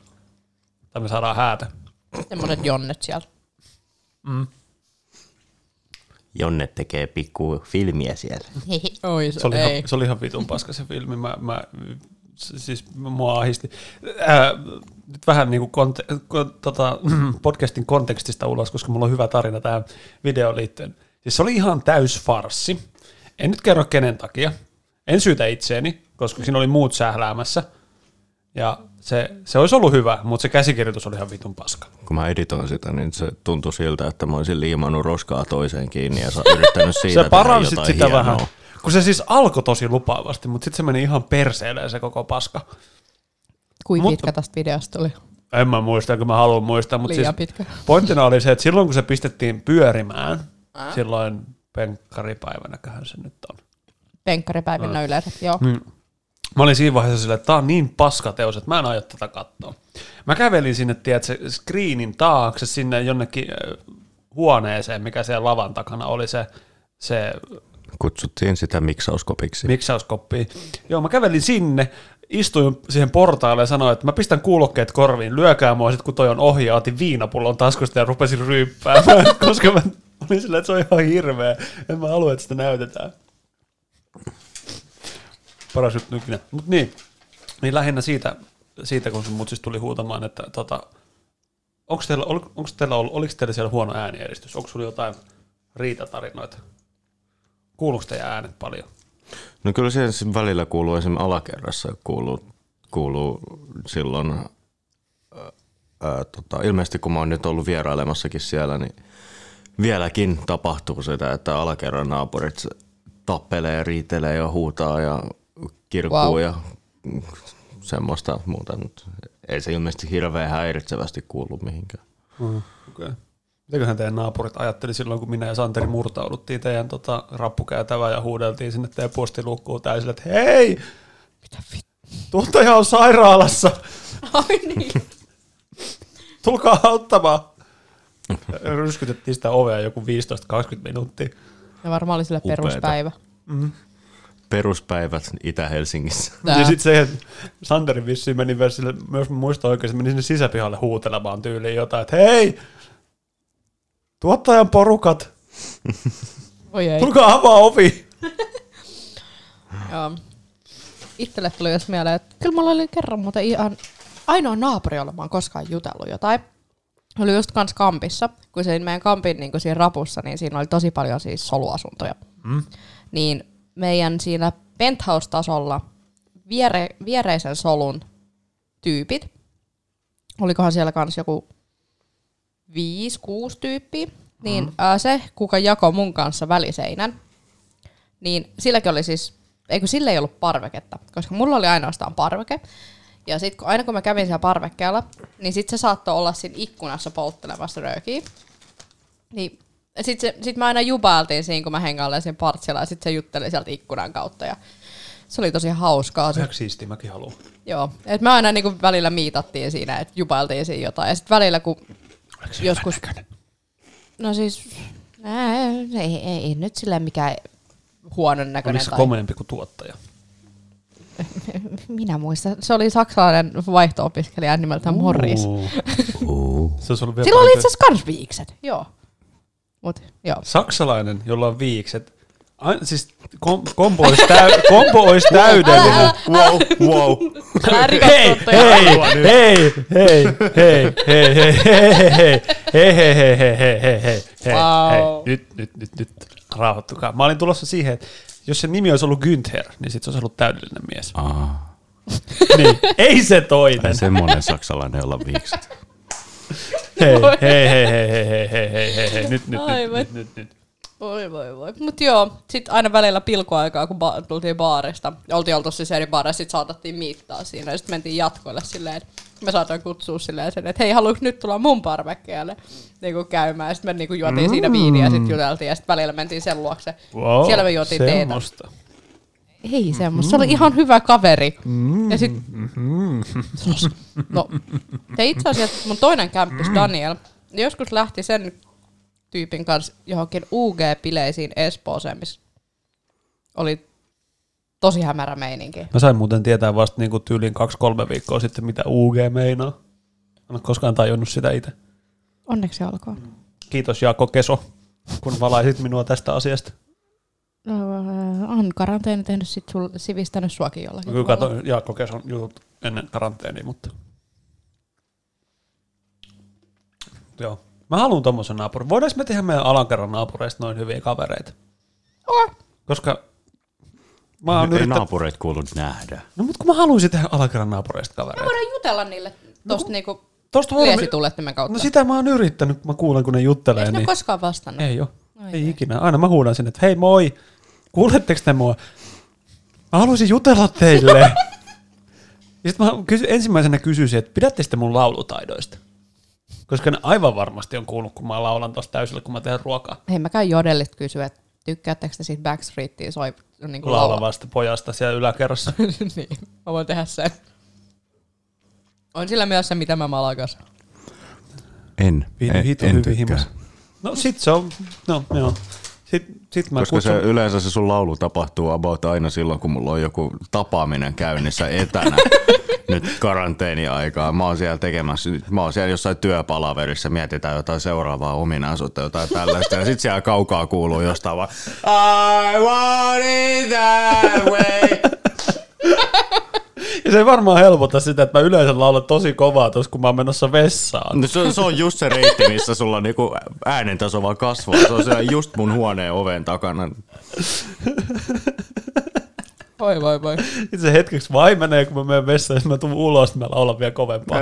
Speaker 1: Tai me saadaan häätä.
Speaker 2: Semmoiset jonnet sieltä.
Speaker 3: Jonne tekee pikku filmiä siellä.
Speaker 2: Oi,
Speaker 1: Se oli,
Speaker 2: ei.
Speaker 1: ihan, se oli ihan vitun paska se filmi. Mä, mä, siis mua ahisti. Ää, nyt vähän niin kuin konte, kon, tota, podcastin kontekstista ulos, koska mulla on hyvä tarina tähän videoon liittyen. Siis se oli ihan täys farssi. En nyt kerro kenen takia. En syytä itseäni, koska siinä oli muut sähläämässä. Ja se, se olisi ollut hyvä, mutta se käsikirjoitus oli ihan vitun paska.
Speaker 3: Kun mä editoin sitä, niin se tuntui siltä, että mä olisin liimannut roskaa toiseen kiinni ja yrittänyt siitä
Speaker 1: paransit
Speaker 3: jotain
Speaker 1: sitä
Speaker 3: hienoa.
Speaker 1: vähän. Kun se siis alkoi tosi lupaavasti, mutta sitten se meni ihan perseelle se koko paska.
Speaker 2: Kuinka
Speaker 1: Mutta-
Speaker 2: pitkä tästä videosta tuli?
Speaker 1: En mä muista, kun mä haluan muistaa, mutta siis
Speaker 2: Liian pitkä.
Speaker 1: pointtina oli se, että silloin kun se pistettiin pyörimään, silloin penkkaripäivänäköhän se nyt on.
Speaker 2: Penkkaripäivinä yleensä, joo.
Speaker 1: Mm. Mä olin siinä vaiheessa silleen, että tää on niin paska teos, että mä en aio tätä katsoa. Mä kävelin sinne, tiedätkö, screenin taakse sinne jonnekin äh, huoneeseen, mikä siellä lavan takana oli se, se
Speaker 3: Kutsuttiin sitä miksauskopiksi.
Speaker 1: miksauskoppiin. Joo, mä kävelin sinne, istuin siihen portaalle ja sanoin, että mä pistän kuulokkeet korviin, lyökää mua sit kun toi on ohi ja otin viinapullon taskusta ja rupesin ryyppäämään, koska mä olin silleen, että se on ihan hirveä. En mä halua, että sitä näytetään. Paras juttu ikinä. Mut niin, niin lähinnä siitä, siitä kun sun mut siis tuli huutamaan, että tota, onko teillä, ol, onks teillä ollut, oliko teillä siellä huono äänieristys? Onko sulla jotain riitatarinoita? Kuuluuko teidän äänet paljon?
Speaker 3: No kyllä siihen välillä kuuluu esimerkiksi alakerrassa kuuluu, kuuluu silloin, ää, tota, ilmeisesti kun mä oon nyt ollut vierailemassakin siellä, niin vieläkin tapahtuu sitä, että alakerran naapurit tappelee, riitelee ja huutaa ja kirkuu
Speaker 2: Wow.
Speaker 3: ja semmoista muuta, mutta ei se ilmeisesti hirveän häiritsevästi kuulu mihinkään.
Speaker 1: Mm. Okay. Mitäköhän teidän naapurit ajatteli silloin, kun minä ja Santeri murtauduttiin teidän tota, rappukäytävään ja huudeltiin sinne teidän postiluukkuun täysille, että hei,
Speaker 2: Mitä vittu?
Speaker 1: tuottaja on sairaalassa,
Speaker 2: Ai niin.
Speaker 1: tulkaa auttamaan. Ryskytettiin sitä ovea joku 15-20 minuuttia.
Speaker 2: Ja varmaan oli sille
Speaker 3: Upeeta.
Speaker 2: peruspäivä.
Speaker 3: Peruspäivät Itä-Helsingissä.
Speaker 2: Tää.
Speaker 1: Ja sitten se, että Santeri vissiin meni myös, sille, myös muista oikein, se meni sinne sisäpihalle huutelemaan tyyliin jotain, että hei, tuottajan porukat,
Speaker 2: Oi ei.
Speaker 1: tulkaa avaa ovi.
Speaker 2: Joo. Itselle tuli jos mieleen, että kyllä mulla oli kerran muuten ihan ainoa naapuri, jolla mä oon koskaan jutellut jotain. Oli just kans kampissa, kun se meidän kampin niin siinä rapussa, niin siinä oli tosi paljon siis soluasuntoja.
Speaker 1: Mm.
Speaker 2: Niin meidän siinä penthouse-tasolla viere, viereisen solun tyypit, olikohan siellä kans joku viisi, kuusi tyyppiä, niin mm. ää, se, kuka jakoi mun kanssa väliseinän, niin silläkin oli siis, eikö sillä ei ollut parveketta, koska mulla oli ainoastaan parveke. Ja sitten kun, aina kun mä kävin siellä parvekkeella, niin sitten se saattoi olla siinä ikkunassa polttelemassa röökiä. Niin sitten sit mä aina jubailtiin siinä, kun mä hengailen siinä partsilla, ja sitten se jutteli sieltä ikkunan kautta. Ja se oli tosi hauskaa. Se,
Speaker 1: Sehän siistiä, mäkin haluan.
Speaker 2: joo, et me aina niinku välillä miitattiin siinä, että jubailtiin siinä jotain. Ja sitten välillä, kun joskus... No siis, ää, ei, ei, ei nyt silleen mikään huonon näköinen.
Speaker 1: Oliko se
Speaker 2: tai-
Speaker 1: komeampi kuin tuottaja?
Speaker 2: Minä muistan. Se oli saksalainen vaihto-opiskelija nimeltään Morris.
Speaker 3: Uh.
Speaker 1: Se olisi ollut vielä
Speaker 2: Sillä oli itse asiassa kans viikset. Joo. Mut, joo.
Speaker 1: Saksalainen, jolla on viikset. Ai, siis kom, kombo, olisi täy, kombo olisi täydellinen.
Speaker 3: Wow, wow.
Speaker 2: Älä
Speaker 1: Hei, hei, hei, hei, hei, hei, hei, hei, hei, hei, hei, hei, hei, hei, hei, hei, hei,
Speaker 2: Wow.
Speaker 1: hei, nyt, nyt, nyt, nyt, rauhoittukaa. Mä olin tulossa siihen, että jos se nimi olisi ollut Günther, niin sit se olisi ollut täydellinen mies.
Speaker 3: Ah,
Speaker 1: Niin, ei se toinen.
Speaker 3: semmoinen saksalainen, jolla on viikset.
Speaker 1: Hei, hei, hei, hei, hei, hei, hei, hei, hei, nyt, nyt, nyt,
Speaker 2: Aivan.
Speaker 1: nyt, nyt, nyt.
Speaker 2: Oi voi voi. Mut joo, sit aina välillä pilkuaikaa, kun ba- tultiin baarista. Oltiin oltu siis eri baareissa, sit saatettiin miittaa siinä. Ja sit mentiin jatkoille silleen, me saatoin kutsua silleen sen, että hei, haluatko nyt tulla mun parvekkeelle niinku käymään. Ja sit me niinku juotiin mm. siinä viiniä ja sit juteltiin ja sit välillä mentiin sen luokse.
Speaker 1: Wow,
Speaker 2: Siellä me juotiin teetä. Ei semmoista, se oli ihan hyvä kaveri. Ja sit, no, te itse asiassa mun toinen kämppis Daniel, joskus lähti sen tyypin kanssa johonkin UG-bileisiin Espooseen, missä oli tosi hämärä meininki.
Speaker 1: Mä sain muuten tietää vasta niinku tyyliin kaksi-kolme viikkoa sitten, mitä UG meinaa. En ole koskaan tajunnut sitä itse.
Speaker 2: Onneksi olkoon.
Speaker 1: Kiitos Jaakko Keso, kun valaisit minua tästä asiasta.
Speaker 2: On karanteeni tehnyt sit sul, sivistänyt suakin jollakin
Speaker 1: Kyllä katsoin Jaakko Keson jutut ennen karanteenia, mutta... Joo. Mä haluan tommosen naapurin. Voidaanko me tehdä meidän alakerran naapureista noin hyviä kavereita?
Speaker 2: Okei.
Speaker 1: Koska mä oon
Speaker 3: Ei
Speaker 1: yrittänyt...
Speaker 3: naapureita kuulu nähdä.
Speaker 1: No mutta kun mä haluaisin tehdä alakerran naapureista
Speaker 2: Me
Speaker 1: kavereita.
Speaker 2: voidaan jutella niille tosta niinku
Speaker 1: Tosta
Speaker 2: liesitulettimen kautta.
Speaker 1: No sitä mä oon yrittänyt, kun mä kuulen, kun ne juttelee.
Speaker 2: Eikö ne
Speaker 1: niin...
Speaker 2: koskaan vastannut?
Speaker 1: Ei oo.
Speaker 2: Ai
Speaker 1: ei
Speaker 2: ei.
Speaker 1: ikinä. Aina mä huudan sinne, että hei moi, kuuletteko te mua? Mä haluaisin jutella teille. ja sitten mä kysy, ensimmäisenä kysyisin, että pidätte sitten mun laulutaidoista? Koska ne aivan varmasti on kuullut, kun mä laulan tuossa täysillä, kun mä teen ruokaa.
Speaker 2: Hei, mä käyn jodellit kysyä, että tykkäättekö te siitä Backstreetia soi niin kuin
Speaker 1: Laulavasta pojasta siellä yläkerrassa.
Speaker 2: niin, mä voin tehdä sen. On sillä myös se, mitä mä malakas.
Speaker 3: En.
Speaker 1: Vitu,
Speaker 3: en,
Speaker 1: hitu
Speaker 3: en
Speaker 1: hyvin
Speaker 3: tykkää.
Speaker 1: himas. No sit se on, no joo. Sit, sit mä
Speaker 3: Koska
Speaker 1: kutsun,
Speaker 3: se yleensä se sun laulu tapahtuu about aina silloin, kun mulla on joku tapaaminen käynnissä etänä. Nyt karanteeni-aikaa. Mä oon siellä tekemässä, mä oon siellä jossain työpalaverissa, mietitään jotain seuraavaa ominaisuutta, jotain tällaista. Ja sit siellä kaukaa kuuluu jostain vaan I want it that way.
Speaker 1: Ja se ei varmaan helpota sitä, että mä yleensä laulan tosi kovaa tuossa, kun mä oon menossa vessaan.
Speaker 3: No se, se, on just se reitti, missä sulla niinku äänentaso vaan kasvaa. Se on siellä just mun huoneen oven takana.
Speaker 2: Voi voi voi.
Speaker 1: Sitten se hetkeksi vaimenee, kun mä menen vessaan, ja mä tuun ulos, niin mä laulan vielä kovempaa.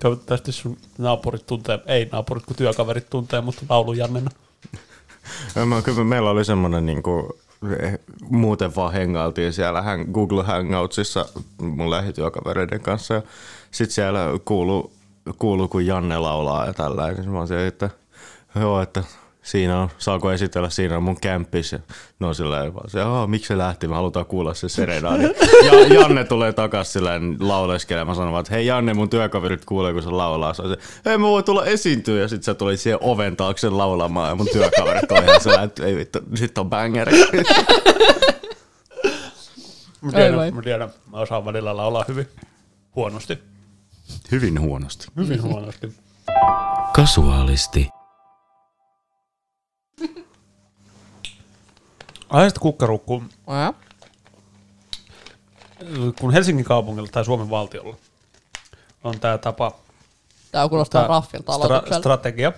Speaker 1: Toivottavasti sun naapurit tuntee, ei naapurit, kun työkaverit tuntee, mutta laulu Jannena.
Speaker 3: Ja Mä, kyllä meillä oli semmoinen niinku, eh, muuten vaan hengailtiin siellä hang, Google Hangoutsissa mun lähityökavereiden kanssa. Ja sit siellä kuuluu, kuuluu kun Janne laulaa ja tällainen. Mä oon siellä, että joo, että siinä on, saako esitellä, siinä on mun kämppis. Ja ne on silleen vaan se, "Aa, miksi se lähti, me halutaan kuulla se serenaadi. Ja Janne tulee takas silleen lauleskelemaan, sanon vaan, että hei Janne, mun työkaverit kuulee, kun se laulaa. Se hei mä voin tulla esiintyä, ja sit se tuli siihen oven taakse laulamaan, ja mun työkaverit on ihan sellainen, että ei vittu, sit on bangeri.
Speaker 1: Mä tiedän, mä tiedän, mä osaan välillä laulaa hyvin. Huonosti.
Speaker 3: Hyvin huonosti.
Speaker 1: Hyvin huonosti.
Speaker 4: Kasuaalisti.
Speaker 1: Aiheesta kukkarukkuun.
Speaker 2: Ja.
Speaker 1: Kun Helsingin kaupungilla tai Suomen valtiolla on tämä tapa
Speaker 2: Tää kuulostaa raffilta
Speaker 1: stra- strategia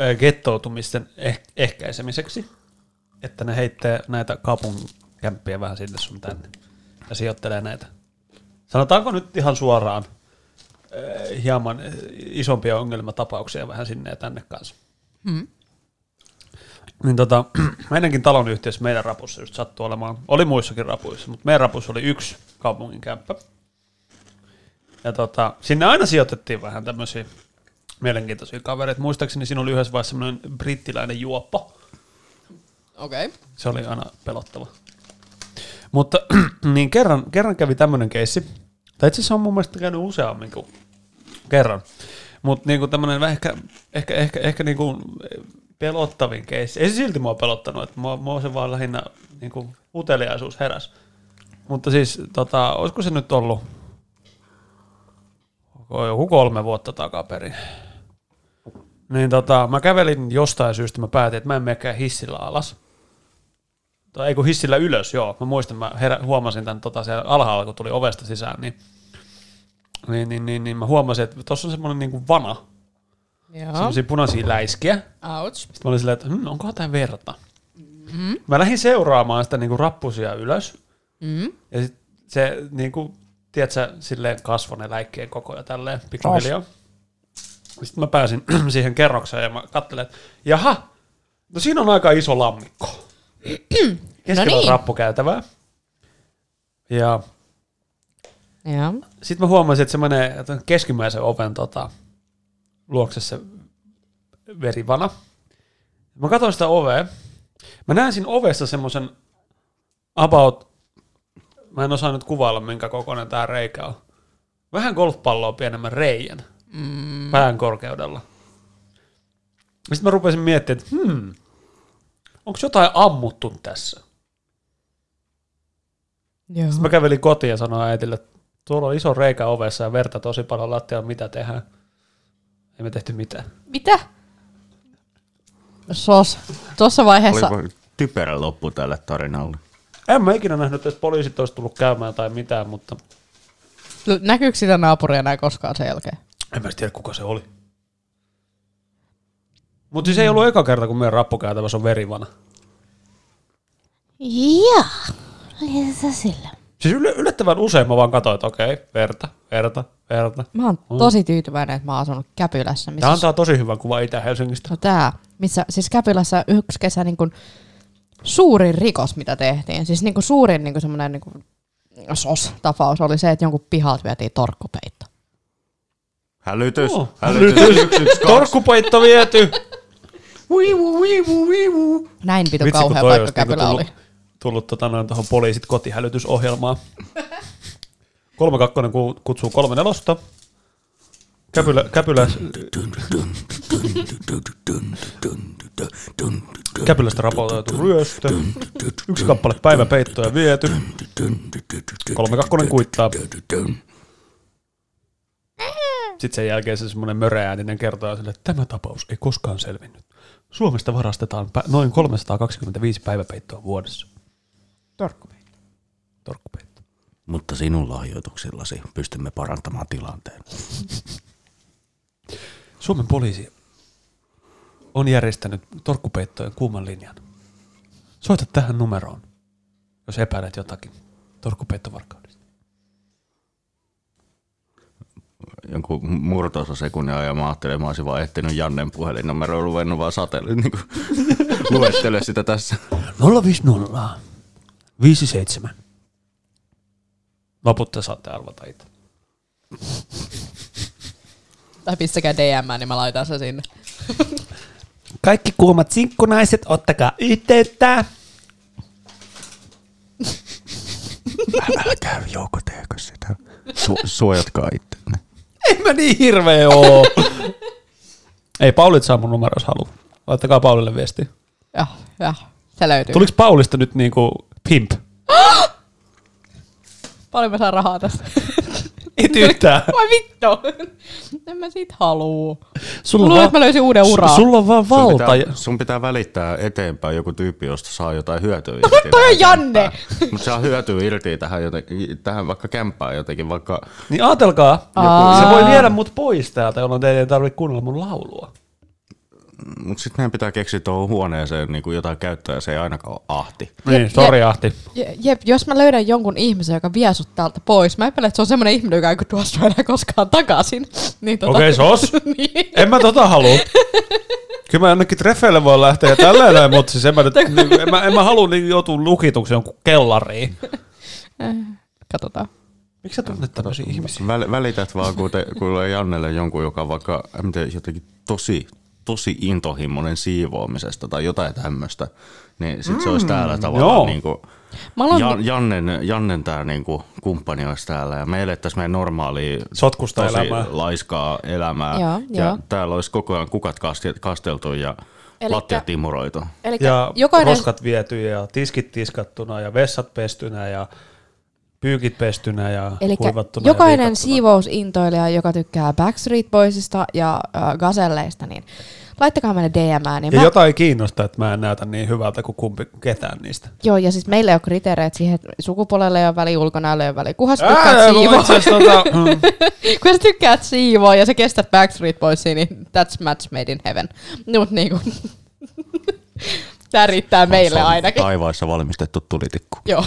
Speaker 1: ö, gettoutumisten eh- ehkäisemiseksi, että ne heittää näitä kaupunkikämppiä vähän sinne sun tänne ja sijoittelee näitä. Sanotaanko nyt ihan suoraan ö, hieman ö, isompia ongelmatapauksia vähän sinne ja tänne kanssa.
Speaker 2: Hmm.
Speaker 1: Niin tota, meidänkin talon yhteydessä meidän rapussa just sattui olemaan, oli muissakin rapuissa, mutta meidän rapussa oli yksi kaupungin kämppä. Ja tota, sinne aina sijoitettiin vähän tämmöisiä mielenkiintoisia kavereita. Muistaakseni siinä oli yhdessä vaiheessa semmoinen brittiläinen juoppo.
Speaker 2: Okei. Okay.
Speaker 1: Se oli aina pelottava. Mutta niin kerran, kerran kävi tämmöinen keissi. Tai itse asiassa on mun mielestä käynyt useammin kuin kerran. Mutta niinku tämmöinen ehkä, ehkä, ehkä, ehkä niinku pelottavin keissi. Ei se silti mua pelottanut, että mua, mua se vaan lähinnä niinku uteliaisuus heräs. Mutta siis, tota, olisiko se nyt ollut joku kolme vuotta takaperin. Niin tota, mä kävelin jostain syystä, mä päätin, että mä en menekään hissillä alas. Tai ei kun hissillä ylös, joo. Mä muistan, mä herä, huomasin tämän tota, siellä alhaalla, kun tuli ovesta sisään, niin, niin, niin, niin, niin mä huomasin, että tuossa on semmoinen niin kuin vana. Semmoisia punaisia läiskiä.
Speaker 2: Ouch.
Speaker 1: Sitten mä olin silleen, että hm, onkohan tämä verta. Mm-hmm. Mä lähdin seuraamaan sitä niin kuin rappusia ylös.
Speaker 2: Mm.
Speaker 1: Ja sit se niin kuin, tiedätkö, silleen kasvoi ne läikkeen koko ja tälleen pikkuhiljaa. Sitten mä pääsin siihen kerrokseen ja mä katselen, että jaha, no siinä on aika iso lammikko. Keskellä
Speaker 2: No
Speaker 1: on
Speaker 2: niin.
Speaker 1: rappukäytävää. Ja
Speaker 2: Joo.
Speaker 1: sitten mä huomasin, että se menee keskimmäisen oven tota, luokse se verivana. Mä katsoin sitä ovea. Mä näen siinä ovessa semmoisen about, mä en osaa nyt kuvailla minkä kokoinen tää reikä on. Vähän golfpalloa pienemmän reijän mm. pään korkeudella. Sitten mä rupesin miettimään, että hmm, onko jotain ammuttu tässä?
Speaker 2: Joo.
Speaker 1: Sitten mä kävelin kotiin ja sanoin äitille, että tuolla on iso reikä ovessa ja verta tosi paljon lattialla, mitä tehdään? Ei me tehty mitään.
Speaker 2: Mitä? Sos. Tuossa vaiheessa...
Speaker 3: Oli typerä loppu tälle tarinalle.
Speaker 1: En mä ikinä nähnyt, että poliisit olisi tullut käymään tai mitään, mutta
Speaker 2: L- Näkyykö sitä naapuria enää koskaan sen jälkeen?
Speaker 1: en mä tiedä, kuka se oli. Mutta siis ei ollut eka kerta, kun meidän rappukäytävässä on verivana.
Speaker 2: Joo. Se sillä.
Speaker 1: Siis yl- yllättävän usein mä vaan katsoin, että okei, verta, verta, verta.
Speaker 2: Mä oon tosi tyytyväinen, että mä oon asunut Käpylässä. Missä
Speaker 1: Tämä antaa tosi hyvän kuvan Itä-Helsingistä.
Speaker 2: No tää, missä siis Käpylässä yksi kesä niin kuin suurin rikos, mitä tehtiin. Siis niin kuin suurin niin semmoinen niin sos-tapaus oli se, että jonkun pihalta vietiin torkkupeitto.
Speaker 3: Hälytys,
Speaker 1: Oh,
Speaker 3: hälytys, yksi, yksi.
Speaker 1: Torkkupeitto viety!
Speaker 2: Näin vitu
Speaker 1: Vitsi, kun
Speaker 2: kauhea
Speaker 1: toi
Speaker 2: paikka
Speaker 1: niinku
Speaker 2: Käpylä oli.
Speaker 1: tullut, tullut tota, noin tuohon poliisit kotihälytysohjelmaan. Kolme kakkonen ku- kutsuu kolme nelosta. Käpylä, käpylä, Käpylästä raportoitu ryöstö. Yksi kappale päiväpeittoja viety. Kolme kakkonen kuittaa. Sitten sen jälkeen se semmoinen möreääninen kertoo sille, että tämä tapaus ei koskaan selvinnyt. Suomesta varastetaan noin 325 päiväpeittoa vuodessa.
Speaker 2: Torkkupeitto.
Speaker 1: Torkkupeitto.
Speaker 3: Mutta sinun lahjoituksillasi pystymme parantamaan tilanteen.
Speaker 1: Suomen poliisi on järjestänyt torkkupeittojen kuuman linjan. Soita tähän numeroon, jos epäilet jotakin torkkupeittovarkaudesta.
Speaker 3: Jonkun murtoosa sekunnin ajan mä ajattelin, että mä olisin vaan etsinyt Jannen puhelinnumero ja ruvennut vaan satelle, niin kuin, luettele sitä tässä.
Speaker 1: 050 57. Loput te saatte arvata itse.
Speaker 2: Tai pistäkää DM, niin mä laitan se sinne.
Speaker 1: Kaikki kuumat sinkkunaiset, ottakaa yhteyttä.
Speaker 3: Älkää Jouko teekö sitä. Su- suojatkaa ittenne.
Speaker 1: En mä niin hirveä oo. Ei, Paulit saa mun numero, jos haluaa. Laittakaa Paulille viesti.
Speaker 2: Joo, joo. Se löytyy.
Speaker 1: Tuliko Paulista nyt niinku pimp?
Speaker 2: Paljon mä saan rahaa tästä.
Speaker 1: Et yhtään.
Speaker 2: Vai vittu. en mä siitä haluu.
Speaker 1: Sulla
Speaker 2: Mä luulen,
Speaker 1: vaan,
Speaker 2: että mä löysin uuden uraa.
Speaker 1: su- sulla on vaan
Speaker 3: Sun
Speaker 1: valta.
Speaker 3: pitää, sun pitää välittää eteenpäin joku tyyppi, josta saa jotain hyötyä irti.
Speaker 2: toi on Janne.
Speaker 3: Mutta saa hyötyä irti tähän, jotenkin, tähän vaikka kämppään jotenkin, vaikka
Speaker 1: Niin ajatelkaa,
Speaker 2: Aa.
Speaker 1: se voi viedä mut pois täältä, jolloin teidän ei tarvitse kuunnella mun laulua.
Speaker 3: Mutta sitten meidän pitää keksiä tuohon huoneeseen niin jotain käyttöä, ja se ei ainakaan ole ahti.
Speaker 1: Niin, sori Ahti.
Speaker 2: Je- Jep, jos mä löydän jonkun ihmisen, joka vie sut täältä pois, mä epäilen, että se on semmoinen ihminen, joka ei tuosta enää koskaan takaisin. Niin tota,
Speaker 1: Okei, sos.
Speaker 2: niin.
Speaker 1: En mä tota halua. Kyllä mä jonnekin treffeille voi lähteä ja tälleen näin, mutta siis en mä, nyt, niin, en mä, en mä halua niin joutua lukituksi jonkun kellariin.
Speaker 2: Katsotaan.
Speaker 1: Miksi sä tunnet tämmöisiä ihmisiä?
Speaker 3: Väl, välität vaan, kun te, kuulee Jannelle jonkun, joka on vaikka en tiedä, jotenkin tosi, tosi intohimoinen siivoamisesta tai jotain tämmöistä, niin sit se olisi täällä
Speaker 1: joo.
Speaker 3: tavallaan niin kuin,
Speaker 2: aloin,
Speaker 3: Jan, Jannen, Jannen tämä niinku kumppani olisi täällä ja me elettäisiin meidän normaalia
Speaker 1: Sotkusta
Speaker 3: tosi
Speaker 1: elämää.
Speaker 3: laiskaa elämää.
Speaker 2: Joo,
Speaker 3: ja
Speaker 2: joo.
Speaker 3: täällä olisi koko ajan kukat kasteltu ja
Speaker 2: Elikkä-
Speaker 3: lattiat imuroitu.
Speaker 2: eli
Speaker 1: Ja
Speaker 2: jokainen,
Speaker 1: roskat viety ja tiskit tiskattuna ja vessat pestynä ja pyykit pestynä ja
Speaker 2: Eli
Speaker 1: kuivattuna
Speaker 2: jokainen
Speaker 1: ja
Speaker 2: siivousintoilija, joka tykkää Backstreet Boysista ja äh, Gazelleista, niin laittakaa meille DM. Niin
Speaker 1: Ja
Speaker 2: mä,
Speaker 1: jotain kiinnostaa, että mä en näytä niin hyvältä kuin kumpi ketään niistä.
Speaker 2: Joo, ja siis meillä ei ole kriteereitä siihen, että sukupuolelle ei ole väli, ulkonäölle ei ole väli. Kunhan sä
Speaker 1: Ää,
Speaker 2: tykkäät siivoa,
Speaker 1: asiassa tota, mm,
Speaker 2: kun sä tykkäät siivoa ja sä kestät Backstreet Boysia, niin that's match made in heaven. Mut niinku, tää riittää meille ainakin.
Speaker 3: Taivaissa valmistettu tulitikku.
Speaker 2: Joo.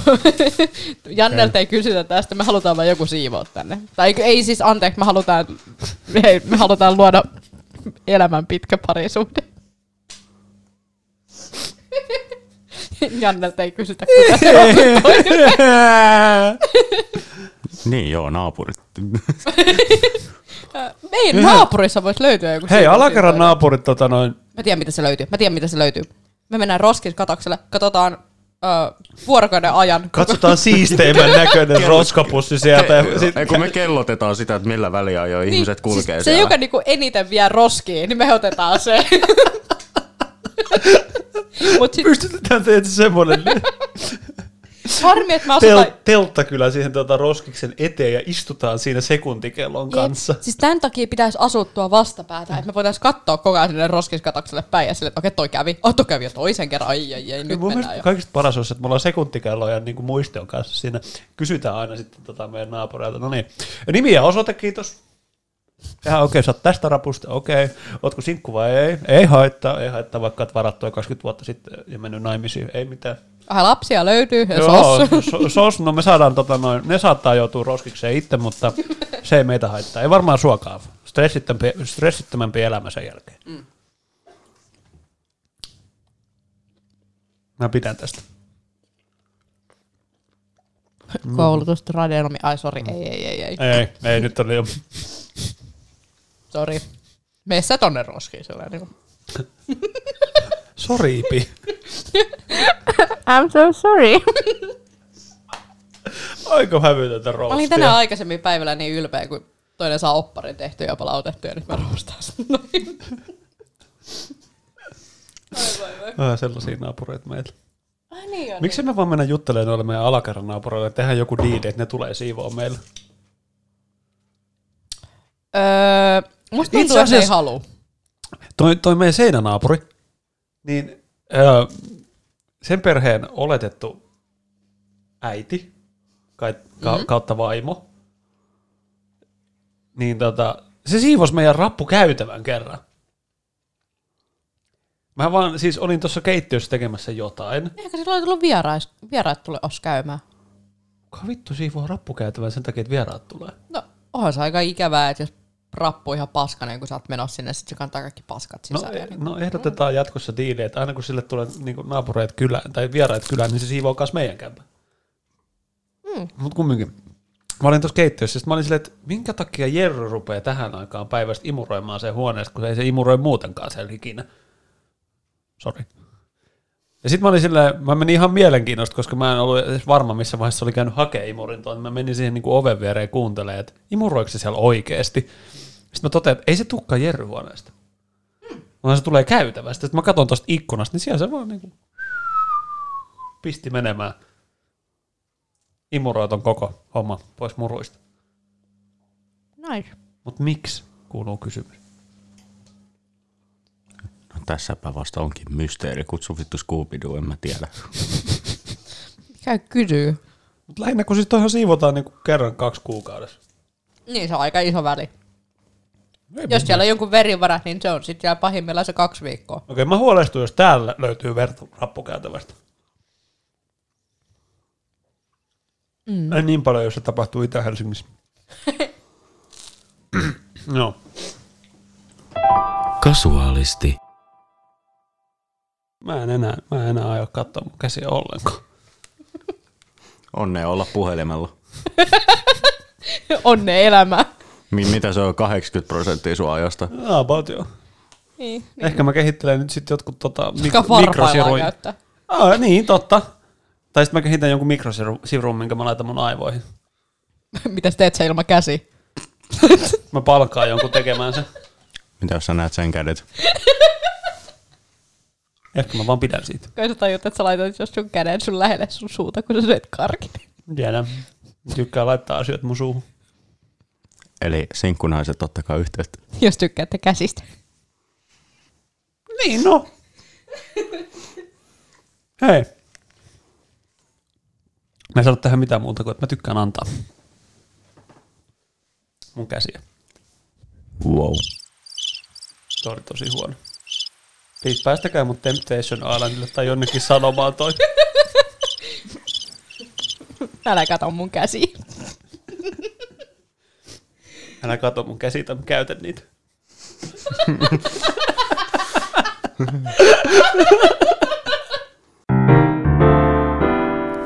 Speaker 2: Jannelta ei kysytä tästä, me halutaan vaan joku siivoa tänne. Tai ei siis, anteeksi, me halutaan, hei, me halutaan luoda elämän pitkä parisuhde. Jannelta ei kysytä, kuka se on.
Speaker 3: Niin joo, naapurit.
Speaker 2: Meidän naapurissa voisi löytyä joku
Speaker 1: Hei, alakerran naapurit tota noin,
Speaker 2: Mä tiedän, mitä se löytyy. Mä tiedän, mitä se löytyy. Me mennään roskiskatokselle, katsotaan ö, vuorokauden ajan.
Speaker 1: katsotaan siisteimmän näköinen roskapussi sieltä. Ja sit,
Speaker 3: Ei, kun me kellotetaan sitä, että millä väliajoin
Speaker 2: Niin,
Speaker 3: ihmiset kulkee
Speaker 2: siis se,
Speaker 3: siellä.
Speaker 2: joka niinku eniten vie roskiin, niin me otetaan se. Mut sit
Speaker 1: pystytetään teitä semmoinen
Speaker 2: harmi, että mä
Speaker 1: tel,
Speaker 2: asutan...
Speaker 1: teltta kyllä siihen tuota roskiksen eteen ja istutaan siinä sekuntikellon kanssa.
Speaker 2: Siis tämän takia pitäisi asuttua vastapäätä, että me voitaisiin katsoa koko ajan sinne roskiskatokselle päin ja sille, että okei, toi kävi. Oh, toi kävi jo toisen kerran. Ai, ai, ai, nyt
Speaker 1: Mun
Speaker 2: mennään jo.
Speaker 1: kaikista paras olisi, että me ollaan sekuntikello ja niin muistion kanssa siinä. Kysytään aina sitten tota meidän naapureilta. No niin. Nimi ja osoite, kiitos. Ja okei, okay, sä oot tästä rapusta, okei. Okay. Ootko sinkku vai ei? Ei haittaa, ei haittaa, vaikka oot varattu jo 20 vuotta sitten ja mennyt naimisiin. Ei mitään.
Speaker 2: Vähän lapsia löytyy ja
Speaker 1: Joo,
Speaker 2: sos.
Speaker 1: so, sos, no me saadaan tota noin, ne saattaa joutua roskikseen itse, mutta se ei meitä haittaa. Ei varmaan suokaa. Stressittömämpi, stressittömämpi elämä sen jälkeen. Mm. Mä pidän tästä.
Speaker 2: Koulutus, radionomi, ai sori, ei, ei, ei, ei.
Speaker 1: Ei, ei nyt oli jo.
Speaker 2: Sori. Mene sä tonne roskiin sellainen. Niin
Speaker 1: Soriipi.
Speaker 2: I'm so sorry.
Speaker 1: Aika hävytöntä
Speaker 2: Mä
Speaker 1: roastia.
Speaker 2: olin tänään aikaisemmin päivällä niin ylpeä, kun toinen saa opparin tehtyä ja palautettu ja nyt mä roostaan sen noin.
Speaker 1: Vähän sellaisia naapureita meillä.
Speaker 2: Ai niin on.
Speaker 1: Miksi me vaan mennä juttelemaan noille meidän alakerran naapureille, että tehdään joku diili, että ne tulee siivoon meille?
Speaker 2: Öö, musta tuntuu, että ei halua.
Speaker 1: Toi, toi meidän seinänaapuri, niin öö, sen perheen oletettu äiti ka, mm-hmm. kautta vaimo, niin tota, se siivosi meidän rappukäytävän kerran. Mä vaan siis olin tuossa keittiössä tekemässä jotain.
Speaker 2: Ehkä sillä on tullut vierais, vieraat tule os käymään.
Speaker 1: Kuka vittu siivoo rappukäytävän sen takia, että vieraat tulee?
Speaker 2: No, onhan se aika ikävää, että jos rappu ihan paskanen, kun sä oot menossa sinne, sit se kantaa kaikki paskat
Speaker 1: No,
Speaker 2: sisään.
Speaker 1: e-
Speaker 2: niin.
Speaker 1: no ehdotetaan jatkossa diiliä, että aina kun sille tulee niin naapureet kylään tai vieraat kylään, niin se siivoo myös meidän kämpän.
Speaker 2: Mm.
Speaker 1: Mutta kumminkin. Mä olin tuossa keittiössä, sitten mä olin silleen, että minkä takia Jerry rupeaa tähän aikaan päivästä imuroimaan sen huoneesta, kun ei se imuroi muutenkaan siellä ikinä. Sori. Ja sitten mä olin silleen, mä menin ihan mielenkiinnosta, koska mä en ollut edes varma, missä vaiheessa oli käynyt hakea imurin tuon. Mä menin siihen niin kuin oven viereen kuuntelemaan, että imuroiko se siellä oikeasti. Sitten mä totean, että ei se tukka Jerry huoneesta. Vaan se tulee käytävästä. Sitten mä katson tuosta ikkunasta, niin siellä se vaan niin kuin pisti menemään. Imuroi ton koko homma pois muruista.
Speaker 2: Nice.
Speaker 1: Mutta miksi, kuuluu kysymys.
Speaker 3: Tässäpä vasta onkin mysteeri. Kutsu vittu scooby en mä tiedä.
Speaker 2: Käy kysyy.
Speaker 1: Mutta lähinnä kun siis toihan siivotaan niin kerran kaksi kuukaudessa.
Speaker 2: Niin, se on aika iso väli.
Speaker 1: Ei
Speaker 2: Jos siellä on jonkun verivarat, niin se on sitten siellä pahimmillaan se kaksi viikkoa.
Speaker 1: Okei, mä huolestun, jos täällä löytyy verta rappukäytävästä. Mm. Ei niin paljon, jos se tapahtuu Itä-Helsingissä. no.
Speaker 4: Kasuaalisti.
Speaker 1: Mä en enää, mä en enää aio katsoa mun käsiä ollenkaan.
Speaker 3: Onnea olla puhelimella.
Speaker 2: Onne elämä.
Speaker 3: Mi- mitä se on 80 prosenttia sun ajasta?
Speaker 1: About joo.
Speaker 2: Niin,
Speaker 1: Ehkä mä kehittelen nyt sitten jotkut tota, mik- mikrosiruja. Ah, niin, totta. Tai sitten mä kehitän jonkun mikrosirun, minkä mä laitan mun aivoihin.
Speaker 2: Mitäs teet sä ilman käsi?
Speaker 1: Mä palkkaan jonkun tekemään sen.
Speaker 3: Mitä jos sä näet sen kädet?
Speaker 1: Ehkä mä vaan pidän siitä.
Speaker 2: Kai sä tajut, että sä laitat jos sun käden sun lähelle sun suuta, kun sä syöt karkin.
Speaker 1: Tiedän. Tykkää laittaa asioita mun suuhun.
Speaker 3: Eli sinkkunaiset ottakaa yhteyttä.
Speaker 2: Jos tykkäätte käsistä.
Speaker 1: Niin, no. Hei. Mä en sano tähän mitään muuta kuin, että mä tykkään antaa mun käsiä.
Speaker 3: Wow.
Speaker 1: Toi oli tosi huono. Please päästäkää mut Temptation Islandille tai jonnekin sanomaan toi.
Speaker 2: Älä kato mun käsiä.
Speaker 1: Älä kato mun käsitä, mä käytän niitä.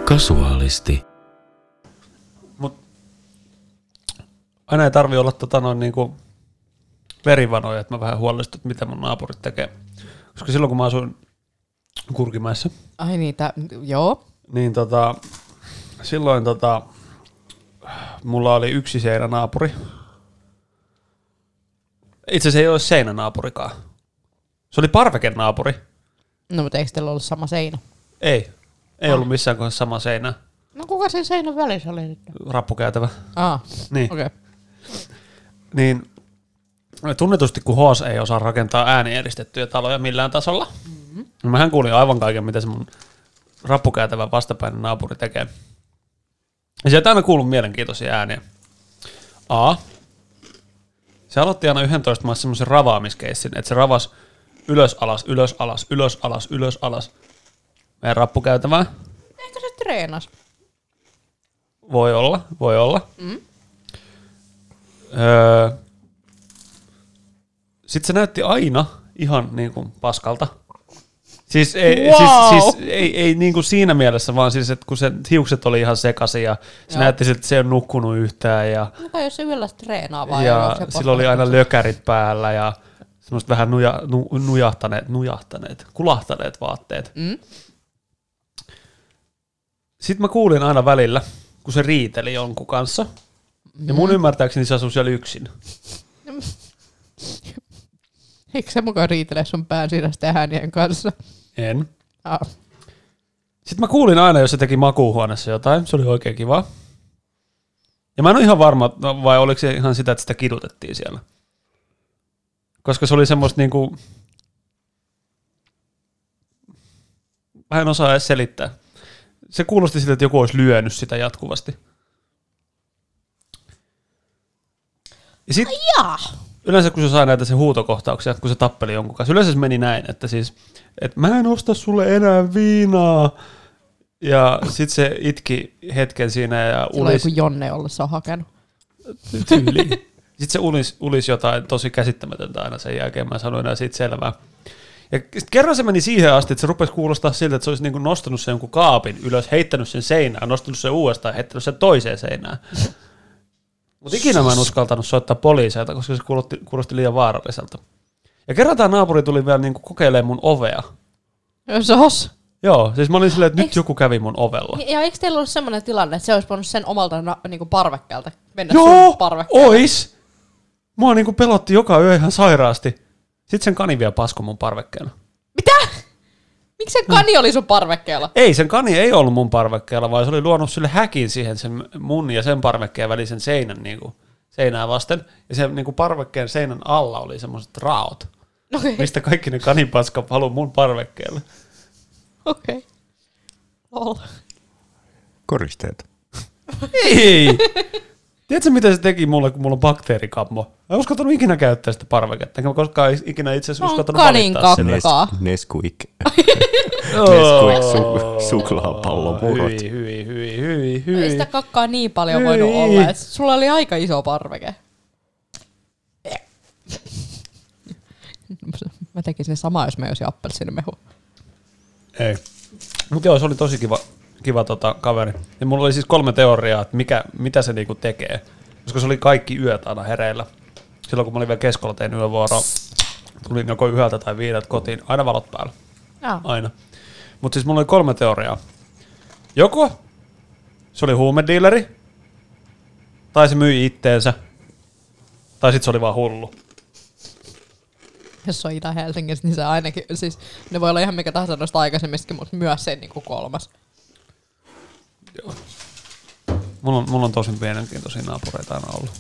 Speaker 4: Kasuaalisti.
Speaker 1: Mut aina ei tarvi olla tota noin niinku verivanoja, että mä vähän huolestun, että mitä mun naapurit tekee. Koska silloin kun mä asuin Kurkimäessä,
Speaker 2: Ai niitä, joo.
Speaker 1: niin tota, silloin tota, mulla oli yksi seinänaapuri. Itse asiassa ei ole seinänaapurikaan. Se oli parvekenaapuri.
Speaker 2: No mutta eikö teillä ollut sama seinä?
Speaker 1: Ei. Ei ollut missään kohdassa sama seinä.
Speaker 2: No kuka sen seinän välissä oli nyt?
Speaker 1: Rappukäytävä.
Speaker 2: Ah,
Speaker 1: Niin.
Speaker 2: okei. Okay.
Speaker 1: Niin tunnetusti kun HS ei osaa rakentaa äänieristettyjä taloja millään tasolla. Mm-hmm. Mähän kuulin aivan kaiken, mitä se mun rappukäytävä vastapäinen naapuri tekee. Ja sieltä aina kuuluu mielenkiintoisia ääniä. A. Se aloitti aina 11 maassa semmoisen ravaamiskeissin, että se ravas ylös alas, ylös alas, ylös alas, ylös alas. Meidän rappukäytävää.
Speaker 2: Ehkä se treenas.
Speaker 1: Voi olla, voi olla.
Speaker 2: Mm.
Speaker 1: Öö, Sitten se näytti aina ihan niin kuin paskalta. Siis ei,
Speaker 2: Wow.
Speaker 1: siis, siis ei, ei niin kuin siinä mielessä, vaan siis, että kun se hiukset oli ihan sekaisin ja se
Speaker 2: Joo.
Speaker 1: näytti siltä, että se ei ole nukkunut yhtään ja,
Speaker 2: Mikä jos se yöllä treenaa vai
Speaker 1: ja
Speaker 2: se
Speaker 1: sillä oli aina lökärit päällä ja semmoiset vähän nuja, nu, nujahtaneet, nujahtaneet, kulahtaneet vaatteet.
Speaker 2: Mm?
Speaker 1: Sitten mä kuulin aina välillä, kun se riiteli jonkun kanssa. Ja mun ymmärtääkseni se asui siellä yksin.
Speaker 2: Eikö se mukaan riitele sun pään sisäisten äänien kanssa?
Speaker 1: En.
Speaker 2: Ah.
Speaker 1: Sitten mä kuulin aina, jos se teki makuuhuoneessa jotain. Se oli oikein kiva. Ja mä en ole ihan varma, vai oliko se ihan sitä, että sitä kidutettiin siellä. Koska se oli semmoista niinku... Mä en osaa edes selittää. Se kuulosti siltä, että joku olisi lyönyt sitä jatkuvasti. Ja sit,
Speaker 2: Jaa.
Speaker 1: Yleensä kun se sai näitä se huutokohtauksia, kun se tappeli jonkun kanssa, yleensä se meni näin, että siis, että mä en osta sulle enää viinaa. Ja sit se itki hetken siinä ja
Speaker 2: on
Speaker 1: ulis
Speaker 2: joku Jonne ollessa hakenut.
Speaker 1: tyyliin. Sitten se ulis, ulis jotain tosi käsittämätöntä aina sen jälkeen, mä en sano enää siitä selvää. Ja sit kerran se meni siihen asti, että se rupesi kuulostaa siltä, että se olisi niinku nostanut sen jonkun kaapin ylös, heittänyt sen seinään, nostanut sen uudestaan ja heittänyt sen toiseen seinään. Mutta ikinä mä en uskaltanut soittaa poliiseilta, koska se kuulosti, kuulosti liian vaaralliselta. Ja kerran tämä naapuri tuli vielä niinku kokeilemaan mun ovea.
Speaker 2: Sos.
Speaker 1: Joo, siis mä olin silleen, että nyt
Speaker 2: Eiks-
Speaker 1: joku kävi mun ovella.
Speaker 2: Ja eikö teillä ollut semmoinen tilanne, että se olisi voinut sen omalta na- niinku parvekkeelta mennä
Speaker 1: Joo,
Speaker 2: sun parvekkeelle?
Speaker 1: ois! Mua niinku pelotti joka yö ihan sairaasti. Sitten sen kani vielä pasko mun parvekkeella.
Speaker 2: Miksi se kani oli sun parvekkeella?
Speaker 1: Ei, sen kani ei ollut mun parvekkeella, vaan se oli luonut sille häkin siihen sen mun ja sen parvekkeen välisen seinän niinku, seinää vasten. Ja sen niinku parvekkeen seinän alla oli semmoiset raot,
Speaker 2: Okei,
Speaker 1: mistä kaikki ne kanipaska valuu mun parvekkeelle.
Speaker 2: okei. Lol.
Speaker 3: Koristeet.
Speaker 1: Ei! Tiedätkö, mitä se teki mulle, kun mulla on bakteerikammo? Mä en uskaltanut ikinä käyttää sitä parveketta, enkä mä koskaan ikinä itse asiassa uskaltanut valittaa sitä.
Speaker 2: Kaa.
Speaker 3: Nesquik. Nesquik su- suklaapallomurot.
Speaker 1: Hyi, hyi, hyi, hyi,
Speaker 2: Ei
Speaker 1: hyi.
Speaker 2: sitä kakkaa niin paljon
Speaker 1: Hyi.
Speaker 2: voinut olla, että sulla oli aika iso parveke. Mä tekisin samaa, jos mä olisin appelsiinimehu.
Speaker 1: Ei. Mutta joo, se oli tosi kiva, kiva tota, kaveri. Ja mulla oli siis kolme teoriaa, että mikä, mitä se niinku tekee. Koska se oli kaikki yöt aina hereillä. Silloin kun mä olin vielä keskolla, tein yövuoro. Tulin joko yhdeltä tai viideltä kotiin. Aina valot päällä.
Speaker 2: Joo.
Speaker 1: Aina. Mutta siis mulla oli kolme teoriaa. Joko se oli huumediileri, tai se myi itteensä, tai sitten se oli vaan hullu.
Speaker 2: Jos se on Itä-Helsingissä, niin se ainakin, siis ne voi olla ihan mikä tahansa noista aikaisemmistakin, mutta myös se niin kuin kolmas.
Speaker 1: Mulla on, mulla on tosi mielenkiintoisia naapureita aina ollut.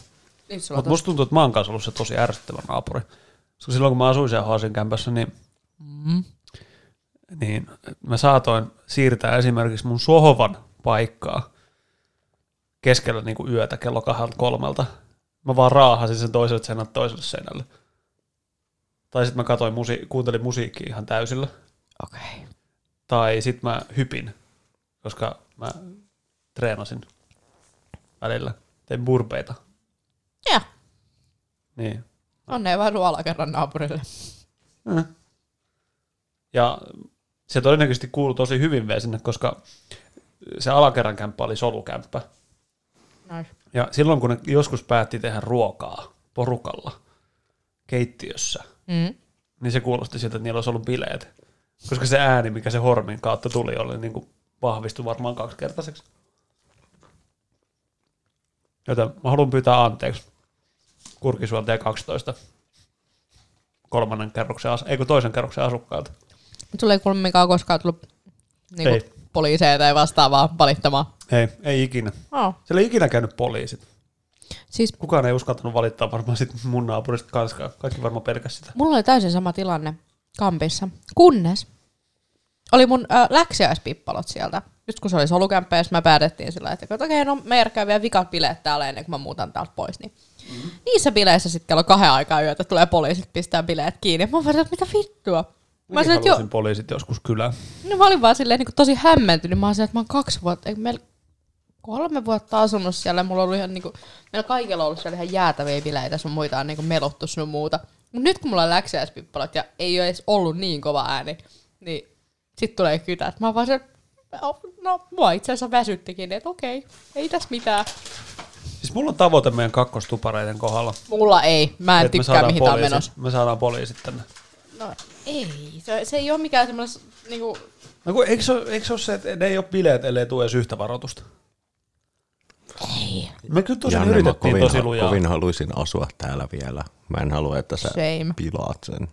Speaker 2: Niin
Speaker 1: Mutta musta tuntuu, että mä oon kanssa ollut se tosi ärsyttävä naapuri. Koska silloin kun mä asuin siellä Haasin kämpässä, niin,
Speaker 2: mm.
Speaker 1: niin mä saatoin siirtää esimerkiksi mun sohvan paikkaa keskellä niin kuin yötä kello kahdelta kolmelta. Mä vaan raahasin sen toiselle seinältä toiselle seinälle. Tai sitten mä katsoin, musi- kuuntelin musiikkia ihan täysillä.
Speaker 2: Okei. Okay.
Speaker 1: Tai sitten mä hypin, koska mä treenasin välillä. Tein burpeita.
Speaker 2: Ja.
Speaker 1: Niin.
Speaker 2: Onnea vaan sun alakerran naapurille.
Speaker 1: Mm. Ja se todennäköisesti kuului tosi hyvin vielä sinne, koska se alakerran kämppä oli solukämppä.
Speaker 2: Nice.
Speaker 1: Ja silloin kun ne joskus päätti tehdä ruokaa porukalla keittiössä,
Speaker 2: Mm.
Speaker 1: niin se kuulosti siltä, että niillä olisi ollut bileet. Koska se ääni, mikä se hormin kautta tuli, oli niin kuin vahvistui varmaan kaksikertaiseksi. Joten mä haluan pyytää anteeksi Kurkisuolta 12 kolmannen kerroksen, as- ei kun toisen kerroksen asukkailta.
Speaker 2: Sulla ei kuulemma koskaan tullut niinku,
Speaker 1: Ei.
Speaker 2: poliiseja tai vastaavaa valittamaan.
Speaker 1: Ei, ei ikinä.
Speaker 2: Oh.
Speaker 1: Siellä ei ikinä käynyt poliisit.
Speaker 2: Siis
Speaker 1: Kukaan ei uskaltanut valittaa varmaan sit mun naapurista kanskaan. Kaikki varmaan pelkäs sitä.
Speaker 2: mulla oli täysin sama tilanne kampissa. Kunnes oli mun äh, läksiäispippalot sieltä. Just kun se oli solukämppä, sit mä päätettiin sillä, että okei, okay, no me käy vielä vikat bileet täällä ennen kuin mä muutan täältä pois. Niin mm-hmm. Niissä bileissä sitten kello kahden aikaa yötä tulee poliisit pistää bileet kiinni. Mä olin, että mitä vittua? Mä olisin, että jo,
Speaker 1: poliisit joskus kylään.
Speaker 2: no mä olin vaan silleen niin tosi hämmentynyt. Mä olisin, että mä oon kaksi vuotta, ei, meillä kolme vuotta asunut siellä. Mulla ollut ihan niinku, meillä kaikilla on ollut siellä ihan jäätäviä bileitä, sun muita on niinku melottu sun muuta. Mut nyt kun mulla on läksiäispippalot ja ei ole edes ollut niin kova ääni, niin sit tulee kytät. Mä vaan se, no mua itse asiassa väsyttikin, että okei, ei tässä mitään.
Speaker 1: Siis mulla on tavoite meidän kakkostupareiden kohdalla.
Speaker 2: Mulla ei, mä en tykkää mihin tää on
Speaker 1: poliisit-
Speaker 2: menossa.
Speaker 1: Me saadaan poliisit tänne.
Speaker 2: No ei, se, se ei ole mikään semmoinen niinku,
Speaker 1: No kun, eikö, se, ole- eikö se ole se, että ne ei ole bileet, ellei tule edes yhtä varoitusta?
Speaker 2: ei,
Speaker 1: Me kyllä tosi
Speaker 3: Janne, mä
Speaker 1: yritettiin
Speaker 3: kovin,
Speaker 1: tosi lujaa.
Speaker 3: kovin haluaisin asua täällä vielä. Mä en halua, että sä
Speaker 2: Shame.
Speaker 3: pilaat sen.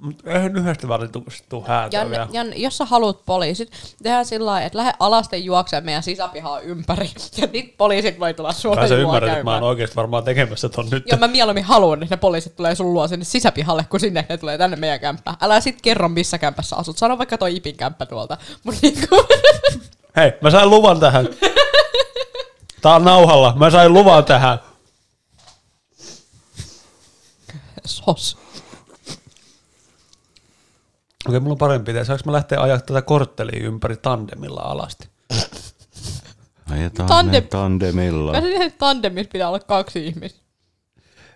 Speaker 1: Mutta eihän yhdestä valituksesta tule häätöä
Speaker 2: Janne,
Speaker 1: vielä.
Speaker 2: Janne, jos sä haluat poliisit, tehdään sillä lailla, että lähde alasten juokseen meidän sisäpihaa ympäri. Ja nyt poliisit voi tulla sua
Speaker 1: Kai sä ymmärrät, että mä
Speaker 2: käymään.
Speaker 1: oon oikeasti varmaan tekemässä ton nyt.
Speaker 2: Joo, mä mieluummin haluan, että ne poliisit tulee sun luo sinne sisäpihalle, kun sinne ne tulee tänne meidän kämppään. Älä sit kerro, missä kämpässä asut. Sano vaikka toi Ipin kämppä tuolta. Mut niinku,
Speaker 1: Hei, mä sain luvan tähän. Tää on nauhalla. Mä sain luvan tähän.
Speaker 2: sos.
Speaker 1: Okei, mulla on parempi idea. Saanko mä lähteä ajaa tätä korttelia ympäri tandemilla alasti?
Speaker 3: Ajetaan
Speaker 2: Tandem-
Speaker 3: tandemilla.
Speaker 2: Mä sanoin, että tandemissa pitää olla kaksi ihmistä.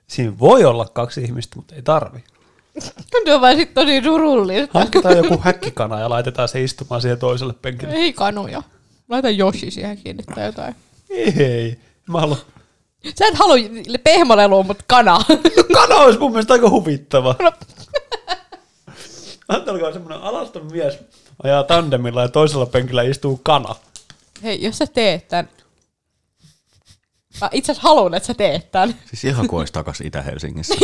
Speaker 1: Siinä voi olla kaksi ihmistä, mutta ei tarvi.
Speaker 2: Se on vaan sit tosi surullista.
Speaker 1: Hankitaan joku häkkikana ja laitetaan se istumaan siihen toiselle penkille.
Speaker 2: Ei kanuja. Laita Yoshi siihen kiinni tai jotain.
Speaker 1: Ei. Mä haluan.
Speaker 2: Sä et halua pehmolelua, mutta kana.
Speaker 1: Kana olisi mun mielestä aika huvittava. Ajatelkaa semmonen alaston mies ajaa tandemilla ja toisella penkillä istuu kana.
Speaker 2: Hei, jos sä teet tän. Mä itse asiassa haluan, että sä teet tän.
Speaker 3: Siis ihan kuin olisi takas Itä-Helsingissä.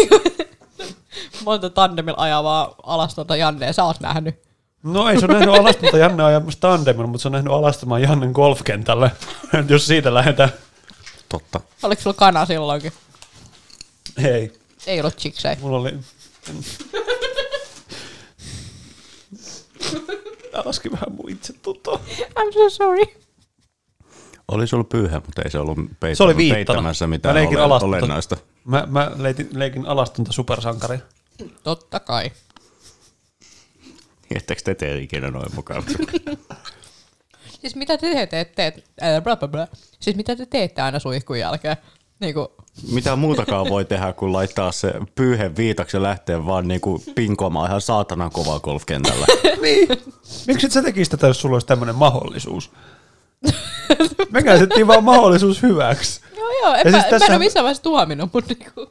Speaker 2: Monta tandemilla ajavaa alastonta Jannea sä oot nähnyt.
Speaker 1: No ei se on nähnyt alastonta Janne ajamassa tandemilla, mutta se on nähnyt alastamaan Jannen golfkentälle, jos siitä lähdetään.
Speaker 3: Totta.
Speaker 2: Oliko sulla kana silloinkin?
Speaker 1: Ei,
Speaker 2: Ei ollut chiksei.
Speaker 1: mulla oli... Tää laski vähän mun itse tuntoa.
Speaker 2: I'm so sorry.
Speaker 3: Olisi ollut pyyhä, mutta ei se ollut peitä-
Speaker 1: Se oli
Speaker 3: peittämässä
Speaker 1: Mä
Speaker 3: mitään
Speaker 1: leikin
Speaker 3: ole-
Speaker 1: alastonta.
Speaker 3: olennaista.
Speaker 1: Mä, mä leitin, leikin alastonta supersankaria.
Speaker 2: Totta kai.
Speaker 3: Ettekö te tee ikinä noin mukaan?
Speaker 2: Siis mitä te teette, bla, bla, bla. Siis mitä te teette aina suihkun jälkeen? Niinku,
Speaker 3: Mitä muutakaan voi tehdä, kun laittaa se pyyhe viitaksi ja lähtee vaan niinku pinkoamaan ihan saatanan kovaa golfkentällä.
Speaker 1: Niin. Miksi et sä tekisit tätä, jos sulla olisi tämmöinen mahdollisuus? Me käytettiin vaan mahdollisuus hyväksi.
Speaker 2: joo joo, en,
Speaker 1: Ja
Speaker 2: mä,
Speaker 1: siis
Speaker 2: siis
Speaker 1: tässä-
Speaker 2: mä en ole missään vaiheessa tuominut, mutta niinku.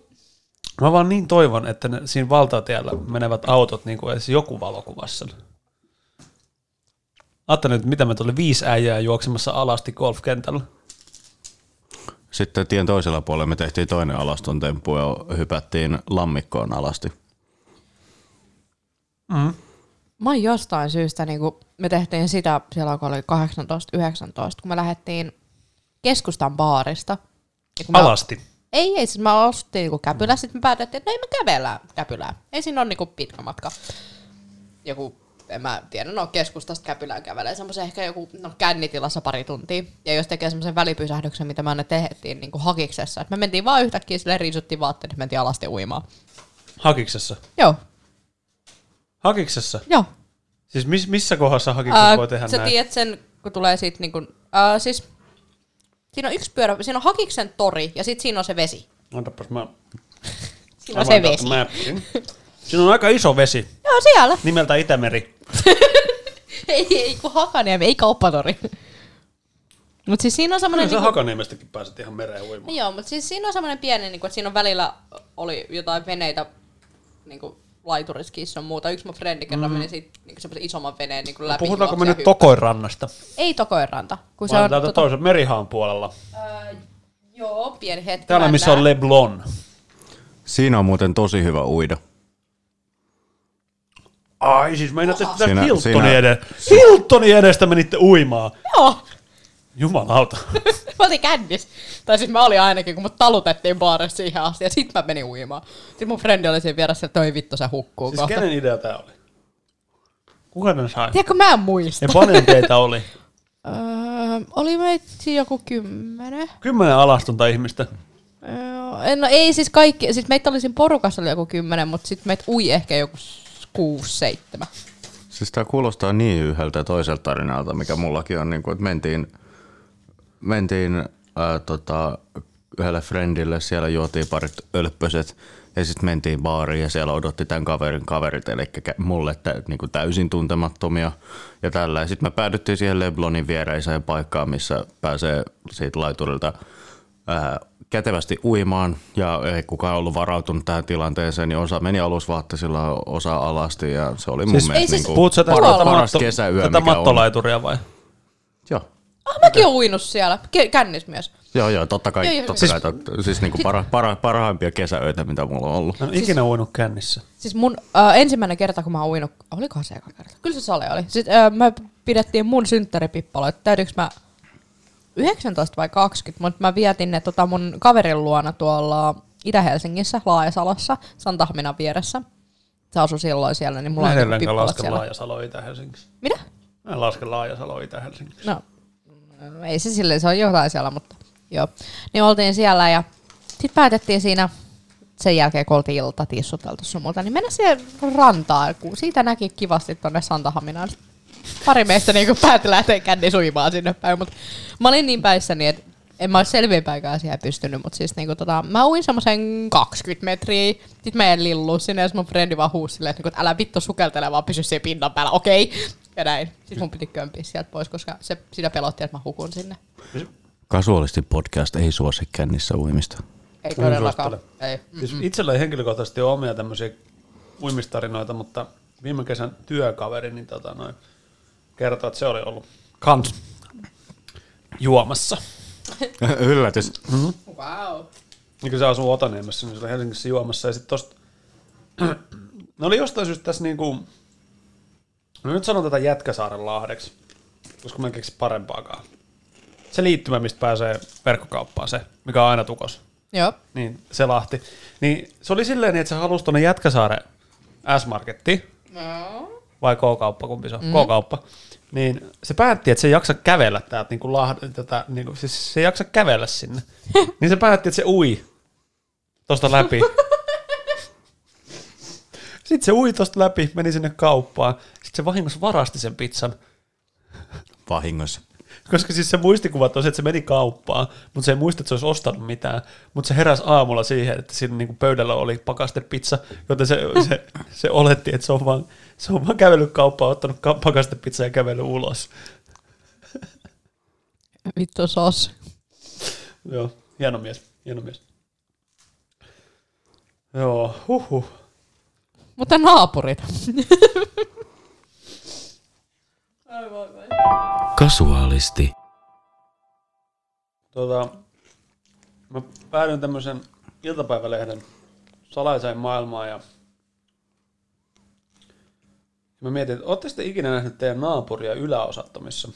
Speaker 1: Mä vaan niin toivon, että ne, siinä valtatiellä menevät autot niin kuin edes joku valokuvassa. Ajattelin, että mitä me tuli viisi äijää juoksemassa alasti golfkentällä.
Speaker 3: Sitten tien toisella puolella me tehtiin toinen alaston temppu ja hypättiin lammikkoon alasti.
Speaker 1: Mm.
Speaker 2: Mä oon jostain syystä, niin kun me tehtiin sitä siellä, kun oli 18-19, kun me lähdettiin keskustan baarista. Ja kun
Speaker 1: Alasti.
Speaker 2: Ei, ei, siis mä asuttiin niinku Käpylä, sitten me päätettiin, että no ei me kävellään Käpylään. Ei siinä ole niinku pitkä matka. Joku, en mä tiedä, no keskustasta Käpylään kävelee semmoisen ehkä joku, no kännitilassa pari tuntia. Ja jos tekee semmoisen välipysähdyksen, mitä me aina tehtiin niinku hakiksessa, että me mentiin vaan yhtäkkiä sille riisuttiin vaatteet, mentiin alasti uimaan.
Speaker 1: Hakiksessa.
Speaker 2: Joo,
Speaker 1: Hakiksessa.
Speaker 2: joo.
Speaker 1: Siis miss, missä kohdassa hakiksessa voi tehdä
Speaker 2: sä
Speaker 1: näin?
Speaker 2: tiedät sen, kun tulee siitä niinku, ää, siis siinä on yksi pyörä, siinä on Hakiksen tori ja sitten siinä on se vesi.
Speaker 1: Antapas mä.
Speaker 2: Siinä on se vesi.
Speaker 1: Siinä on aika iso vesi,
Speaker 2: Joo, siellä.
Speaker 1: nimeltä Itämeri.
Speaker 2: ei, ei kun Hakaniemi, ei kauppatori. Mut siis siinä on semmoinen...
Speaker 1: Kyllä sä
Speaker 2: Niinku,
Speaker 1: Hakaniemestäkin pääset ihan mereen uimaan.
Speaker 2: joo, mutta siis siinä on semmoinen pieni, niinku, että siinä on välillä oli jotain veneitä niinku, laituriskissa on muuta. Yksi mun frendi kerran meni siitä niinku semmoisen isomman veneen niinku läpi.
Speaker 1: Puhutaanko me nyt Tokoirannasta?
Speaker 2: Ei Tokoiranta. Kun se
Speaker 1: Vaan
Speaker 2: on,
Speaker 1: täältä
Speaker 2: tota,
Speaker 1: toisen merihaan puolella.
Speaker 2: öö, joo, pieni hetki.
Speaker 1: Täällä missä on. Leblon.
Speaker 3: Siinä on muuten tosi hyvä uida.
Speaker 1: Ai siis meinaatte, että tästä
Speaker 3: Siinä-
Speaker 1: Hiltonin,
Speaker 3: siinä-
Speaker 1: ede- Hiltonin edestä menitte uimaan.
Speaker 2: Joo.
Speaker 1: Jumalauta.
Speaker 2: mä olin kännis. Tai siis mä olin ainakin, kun mut talutettiin baarissa siihen asti ja sit mä menin uimaan. Sitten mun frendi oli siinä vieressä, että toi vittu se hukkuu
Speaker 1: siis
Speaker 2: kohta.
Speaker 1: kenen idea tää oli? Kuka tän sai?
Speaker 2: Tiedätkö, mä en muista.
Speaker 1: Ja paljon teitä oli.
Speaker 2: Öö, oli meitä joku kymmenen.
Speaker 1: Kymmenen alastonta ihmistä.
Speaker 2: Öö, no ei siis kaikki, siis meitä oli siinä porukassa oli joku kymmenen, mutta sitten meitä ui ehkä joku s- kuusi, seitsemän.
Speaker 3: Siis tämä kuulostaa niin yhdeltä toiselta tarinalta, mikä mullakin on, niin kuin, että mentiin, mentiin ää, tota, yhdelle friendille, siellä juotiin parit ölppöset ja sitten mentiin baariin ja siellä odotti tämän kaverin kaverit, eli mulle tä, niin kuin täysin tuntemattomia ja tällä. Sitten me päädyttiin siihen Leblonin viereiseen paikkaan, missä pääsee siitä laiturilta ää, kätevästi uimaan ja ei kukaan ollut varautunut tähän tilanteeseen, niin osa meni alusvaatteisilla, osa alasti ja se oli mun
Speaker 1: Siis-
Speaker 3: mielestä
Speaker 2: siis-
Speaker 3: niin kuin
Speaker 2: Paras-
Speaker 1: tätä,
Speaker 3: paras
Speaker 1: matto,
Speaker 3: kesäyö,
Speaker 1: tätä
Speaker 3: mikä on.
Speaker 1: mattolaituria vai?
Speaker 3: Joo.
Speaker 2: Ah, mäkin oon uinut siellä. Kännis myös.
Speaker 3: Joo, joo, totta kai,
Speaker 2: Joo, joo.
Speaker 3: totta
Speaker 1: Siis-
Speaker 3: kai totta, siis niinku para, para, parhaimpia kesäöitä, mitä mulla on ollut.
Speaker 1: Mä en ikinä uinut kännissä.
Speaker 2: Siis mun äh, ensimmäinen kerta, kun mä oon uinut, olikohan se eka kerta? Kyllä se sale oli. Sitten äh, me pidettiin mun synttäripippalo, että täytyykö mä 19 vai 20, mutta mä vietin ne tota mun kaverin luona tuolla Itä-Helsingissä, Laajasalossa, Santahminan vieressä. Se asui silloin siellä, niin mulla
Speaker 1: Mä
Speaker 2: on niinku pippalat
Speaker 1: lasken
Speaker 2: siellä.
Speaker 1: Laajasalo Itä-Helsingissä.
Speaker 2: Mitä?
Speaker 1: Mä en laske Laajasalo Itä-Helsingissä.
Speaker 2: No, ei se silleen, se on jotain siellä, mutta joo. Niin oltiin siellä ja sitten päätettiin siinä sen jälkeen, kun oltiin ilta tissuteltu sun muuta, niin mennä siihen rantaan, kun siitä näki kivasti tonne Santahaminaan. Pari meistä niinku päätti lähteä känni suimaan sinne päin, mutta mä olin niin päissäni, että en mä olisi selviinpäinkään siihen pystynyt, mutta siis niinku tota, mä uin semmoisen 20 metriä, sit mä en lillu sinne, ja mun frendi vaan huusi silleen, että, niinku, älä vittu sukeltele, vaan pysy siinä pinnan päällä, okei, ja näin. Sitten mun piti kömpiä sieltä pois, koska se, sitä pelotti, että mä hukun sinne.
Speaker 3: Kasuaalisti podcast ei suosi kännissä uimista.
Speaker 2: Ei todellakaan. Ei.
Speaker 1: Siis itsellä ei henkilökohtaisesti ole omia tämmöisiä uimistarinoita, mutta viime kesän työkaveri niin tota, noin, kertoi, että se oli ollut kans juomassa.
Speaker 3: Yllätys.
Speaker 2: Wow.
Speaker 1: Niin kuin se asuu Otaniemessä, niin se oli Helsingissä juomassa. Ja sitten tosta, ne oli jostain syystä tässä niinku, no nyt sanon tätä Jätkäsaaren lahdeksi, koska mä en keksi parempaakaan. Se liittymä, mistä pääsee verkkokauppaan, se, mikä on aina tukos.
Speaker 2: Joo.
Speaker 1: Niin, se lahti. Niin se oli silleen, että se halusi tuonne Jätkäsaaren S-Markettiin, vai K-kauppa, kumpi se on, mm. K-kauppa. Niin se päätti, että se ei jaksa kävellä täältä, niin kuin lahd, tätä, niin kuin, siis se ei jaksa kävellä sinne. niin se päätti, että se ui tosta läpi. Sitten se ui tosta läpi, meni sinne kauppaan. Sitten se vahingossa varasti sen pizzan.
Speaker 3: Vahingossa.
Speaker 1: Koska siis se muistikuvat on se, että se meni kauppaan, mutta se ei muista, että se olisi ostanut mitään. Mutta se heräsi aamulla siihen, että siinä niinku pöydällä oli pakastepizza, joten se, se, se oletti, että se on vaan, se on vaan kävellyt kauppaan, ottanut ka- pakastepizza ja kävellyt ulos.
Speaker 2: Vittu sos.
Speaker 1: Joo, hieno mies, hieno mies. Joo, huhhuh.
Speaker 2: Mutta naapurit.
Speaker 4: Kasuaalisti.
Speaker 1: Tota, mä päädyin tämmöisen iltapäivälehden salaiseen maailmaan ja mä mietin, että ootte sitten ikinä nähnyt teidän naapuria yläosattomissa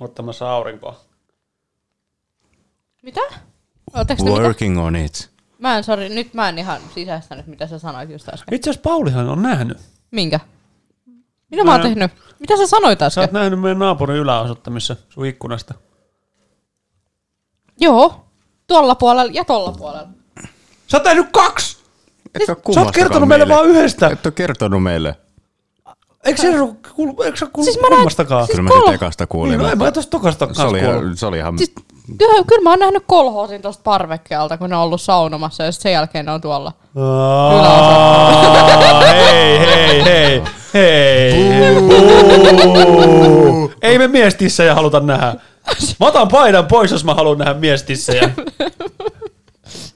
Speaker 1: ottamassa aurinkoa?
Speaker 2: Mitä? Oletteko te mitä?
Speaker 3: Working on it.
Speaker 2: Mä en, sori, nyt mä en ihan sisäistänyt, mitä sä sanoit just äsken.
Speaker 1: Itse asiassa Paulihan on nähnyt.
Speaker 2: Minkä? Mitä mä oon
Speaker 1: Mä-
Speaker 2: tehnyt? Mitä sä sanoit
Speaker 1: Sä
Speaker 2: äsken?
Speaker 1: oot nähnyt meidän naapurin yläosattomissa sun ikkunasta.
Speaker 2: Joo. Tuolla puolella ja tuolla puolella.
Speaker 1: Sä oot nähnyt kaksi!
Speaker 3: Et
Speaker 1: Sä
Speaker 3: ole
Speaker 1: oot kertonut meille vaan yhdestä!
Speaker 3: Et ole kertonut meille.
Speaker 1: Eikö se kuulu, eikö sä kuulu
Speaker 2: Siis mä näin-
Speaker 1: kummastakaan?
Speaker 2: siis
Speaker 3: Kyllä mä
Speaker 2: kol-
Speaker 3: nyt ekasta kuulin.
Speaker 1: Niin, no, en mä tosta tokasta
Speaker 3: se, oli se oli ihan...
Speaker 2: Siis, kyllä, kyllä mä oon nähnyt kolhoosin tosta parvekkeelta, kun ne on ollut saunomassa ja sen jälkeen ne on tuolla.
Speaker 1: Hei, hei, hei, hei. Ei me miestissejä haluta nähdä. Mä otan paidan pois, jos mä haluan nähdä miestissejä.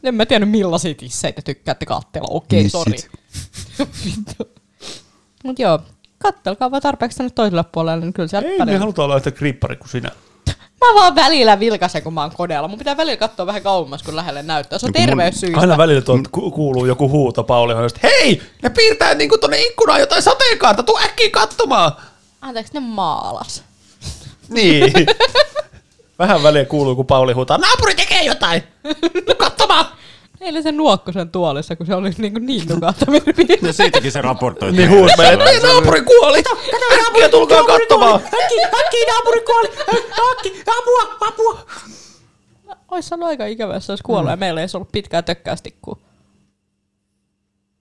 Speaker 2: En mä tiedä millaisia tisseitä tykkäätte katsella. Okei,
Speaker 3: Missit.
Speaker 2: sori. Mut joo, kattelkaa vaan tarpeeksi tänne toiselle puolelle, niin kyllä sieltä
Speaker 1: Ei me
Speaker 2: paljon.
Speaker 1: haluta olla yhtä kriippari kuin sinä.
Speaker 2: Mä vaan välillä vilkasen, kun mä oon koneella. Mun pitää välillä katsoa vähän kauemmas, kun lähelle näyttää. Se on
Speaker 3: No
Speaker 2: terveyssyistä.
Speaker 1: Aina välillä tuolta ku- kuuluu joku huuto Pauli Hoijosta. Hei, ne piirtää niinku tonne ikkunaan jotain sateenkaarta, tuu äkkiä katsomaan.
Speaker 2: Anteeksi, ne maalas.
Speaker 1: Niin. Vähän väliä kuuluu, kun Pauli huutaa, naapuri tekee jotain. Tuu katsomaan.
Speaker 2: Eilen se nuokko sen tuolissa, kun se oli niin, kuin niin nukahtaminen.
Speaker 3: Ja siitäkin se raportoi.
Speaker 1: Niin huus meille, että meidän naapuri kuoli. Äkkiä tulkaa katsomaan.
Speaker 2: Äkki, naapuri kuoli! Äkki, apua, apua! Ois ollut aika ikävä, jos se olisi kuollut ja meillä ei olisi ollut pitkää tökkäystikkua.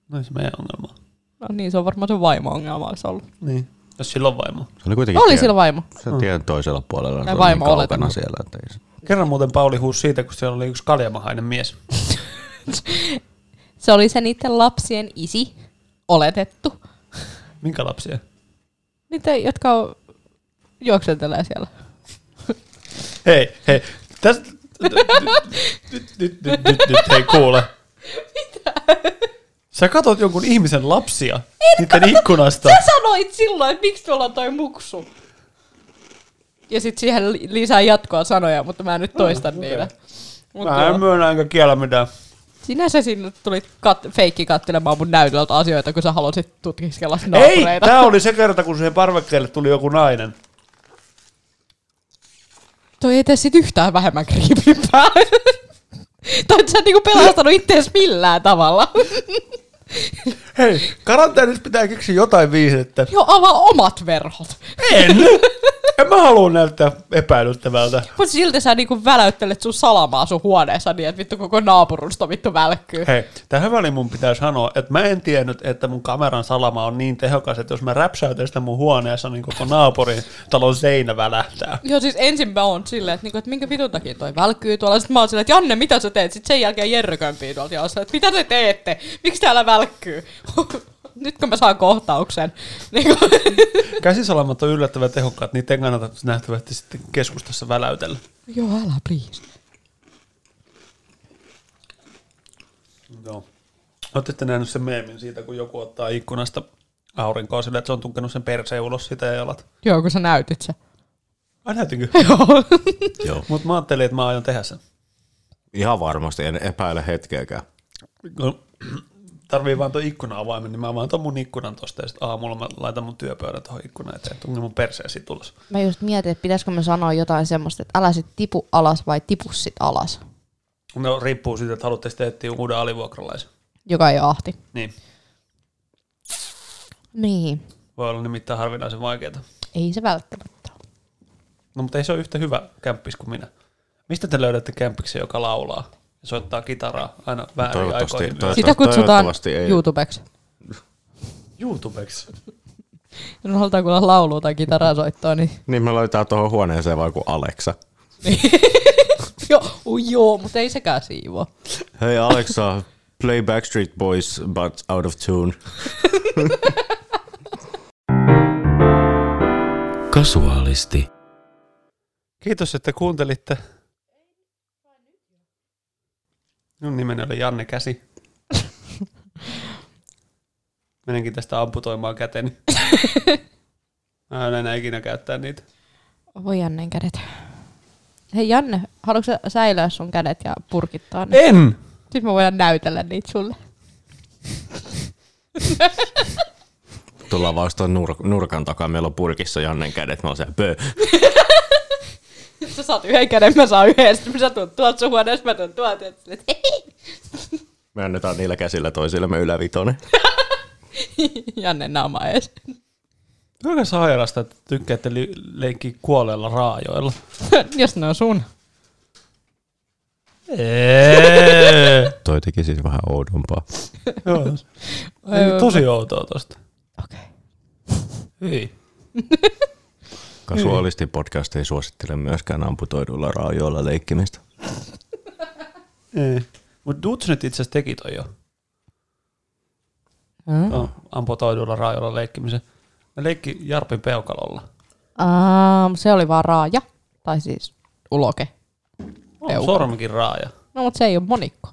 Speaker 1: No ei se meidän ongelma.
Speaker 2: No niin, se on varmaan se vaimo-ongelma olisi ollut.
Speaker 1: Niin. Jos sillä on vaimo.
Speaker 3: Se oli kuitenkin
Speaker 2: Oli
Speaker 3: tien-
Speaker 2: sillä vaimo.
Speaker 3: Se tien toisella puolella.
Speaker 2: Ja
Speaker 3: Se oli
Speaker 2: vaimo
Speaker 3: niin
Speaker 2: oletan.
Speaker 3: kaukana siellä. Että ei se...
Speaker 1: Kerran muuten Pauli huusi siitä, kun siellä oli yksi kaljamahainen mies.
Speaker 2: Se oli se niiden lapsien isi, oletettu.
Speaker 1: Minkä lapsia?
Speaker 2: Niitä, jotka on juoksentelee siellä.
Speaker 1: Hei, hei. Tästä... Nyt, nyt, nyt, nyt, nyt, nyt, hei kuule. Mitä? Sä katot jonkun ihmisen lapsia niiden ikkunasta.
Speaker 2: Sä sanoit silloin, että miksi tuolla on toi muksu. Ja sit siihen li- lisää jatkoa sanoja, mutta mä en nyt toista niitä. Mut
Speaker 1: Mä en myönnä enkä kiellä mitään.
Speaker 2: Sinä sä sinne tulit kat- feikki kattelemaan mun näytöltä asioita, kun sä halusit tutkiskella
Speaker 1: Ei,
Speaker 2: naapureita.
Speaker 1: tää oli se kerta, kun siihen parvekkeelle tuli joku nainen.
Speaker 2: Toi ei tee sit yhtään vähemmän kriipipää. tai et sä niinku pelastanut ittees millään tavalla.
Speaker 1: Hei, karanteenissa pitää keksiä jotain viihdettä.
Speaker 2: Joo, avaa omat verhot.
Speaker 1: En! En mä halua näyttää epäilyttävältä.
Speaker 2: Mutta silti sä niinku väläyttelet sun salamaa sun huoneessa niin, että vittu koko naapurusta vittu välkkyy.
Speaker 1: Hei, tähän väliin mun pitää sanoa, että mä en tiennyt, että mun kameran salama on niin tehokas, että jos mä räpsäytän sitä mun huoneessa, niin koko naapurin talon seinä välähtää.
Speaker 2: Joo, siis ensin mä oon silleen, että, niinku, että minkä vitun takia toi välkkyy tuolla. Sitten mä oon silleen, että Janne, mitä sä teet? Sitten sen jälkeen Jerry kömpii tuolta ja että mitä te teette? Miksi täällä välkkyy? Nyt kun mä saan kohtauksen. Niin kuin,
Speaker 1: Käsisalamat on yllättävän tehokkaat, niitä ei kannata nähtävästi sitten keskustassa väläytellä.
Speaker 2: Joo, älä please.
Speaker 1: Joo. Oletteko nähnyt sen meemin siitä, kun joku ottaa ikkunasta aurinkoa sillä, että se on tunkenut sen perseen ulos sitä ja jalat?
Speaker 2: Joo, kun sä näytit se.
Speaker 1: Ai näytinkö?
Speaker 2: Joo.
Speaker 3: Joo.
Speaker 1: Mutta mä ajattelin, että mä aion tehdä sen.
Speaker 3: Ihan varmasti, en epäile hetkeäkään.
Speaker 1: No, tarvii vaan tuon ikkuna-avaimen, niin mä avaan ton mun ikkunan tosta ja sitten aamulla mä laitan mun työpöydän tuohon ikkunaan eteen, tungen mun perseen sit ulos.
Speaker 5: Mä just mietin, että pitäisikö mä sanoa jotain semmoista, että älä sit tipu alas vai tipu sit alas,
Speaker 1: No riippuu siitä, että haluatte sitten etsiä uuden alivuokralaisen.
Speaker 2: Joka ei ahti.
Speaker 1: Niin,
Speaker 5: Niin,
Speaker 1: voi olla nimittäin harvinaisen vaikeaa.
Speaker 5: ei se välttämättä.
Speaker 1: No mutta ei se ole yhtä hyvä kämppis kuin minä. Mistä te löydätte kämppiksen, joka laulaa soittaa kitaraa aina väärin
Speaker 3: Toivottavasti-
Speaker 1: aikoihin? Sitä...
Speaker 2: Kutsutaan
Speaker 3: toivottavasti ei.
Speaker 2: YouTubeksi.
Speaker 1: YouTubeksi.
Speaker 2: Jos halutaan kuulla laulua tai kitaraa soittaa, niin...
Speaker 3: Niin me laitetaan tuohon huoneeseen vaan kuin Alexa.
Speaker 2: joo, joo, mutta ei sekään siivoa.
Speaker 3: Hei Alexa, play Backstreet Boys but out of tune.
Speaker 4: Kasuaalisti.
Speaker 1: Kiitos, että kuuntelitte. Minun nimeni oli Janne Käsi. Menenkin tästä amputoimaan käteni. Mä en enää ikinä käyttää niitä.
Speaker 5: Voi Jannen kädet. Hei Janne, haluatko sä säilöä sun kädet ja purkittaa ne?
Speaker 1: En!
Speaker 2: Sitten me voidaan näytellä niitä sulle.
Speaker 3: Tullaan vaan tuon nur- nurkan takaa, meillä on purkissa Jannen kädet, mä oon siellä pö.
Speaker 2: Sä saat yhden käden, mä saan yhden, sitten sä tulet tuolta sun huoneesta, mä tulen tuolta, ja sitten hei,
Speaker 3: Me annetaan niillä käsillä toisillemme ylävitonen.
Speaker 2: Janne naama ees.
Speaker 1: Kuinka sairasta, että tykkäätte li- leikkiä kuolleilla raajoilla?
Speaker 2: Jos ne on sun.
Speaker 1: Eee.
Speaker 3: Toi teki siis vähän oudompaa.
Speaker 1: Joo. Ei, tosi outoa tosta.
Speaker 5: Okei.
Speaker 1: Ei.
Speaker 3: Kasuaalisti podcast ei suosittele myöskään amputoiduilla raajoilla leikkimistä.
Speaker 1: Ei. Mutta Dudes nyt itse asiassa teki toi jo.
Speaker 2: Mm.
Speaker 1: No, amputoiduilla raajoilla leikkimisen. Ne leikki Jarpin peukalolla.
Speaker 2: Um, se oli vaan raaja. Tai siis uloke.
Speaker 1: On sormikin raaja.
Speaker 2: No, mutta se ei ole monikko.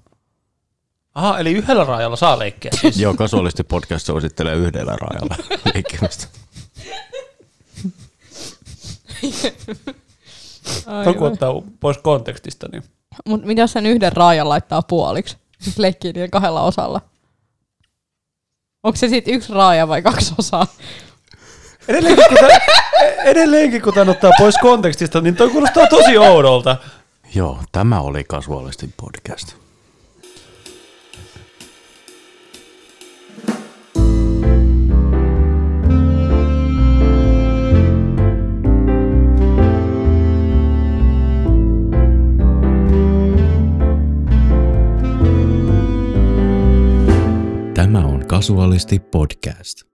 Speaker 1: Aha, eli yhdellä raajalla saa leikkiä siis.
Speaker 3: Joo, kasuaalisti podcast suosittelee yhdellä rajalla leikkimistä.
Speaker 1: Kun ottaa pois kontekstista, niin
Speaker 2: Mutta mitä sen yhden raajan laittaa puoliksi? Siis leikkii niiden kahdella osalla. Onko se sitten yksi raaja vai kaksi osaa?
Speaker 1: Edelleenkin kun, tämän, edelleenkin, kun tämän ottaa pois kontekstista, niin toi kuulostaa tosi oudolta.
Speaker 3: Joo, tämä oli kasuaalisti podcast.
Speaker 6: Tämä on Kasuaalisti podcast.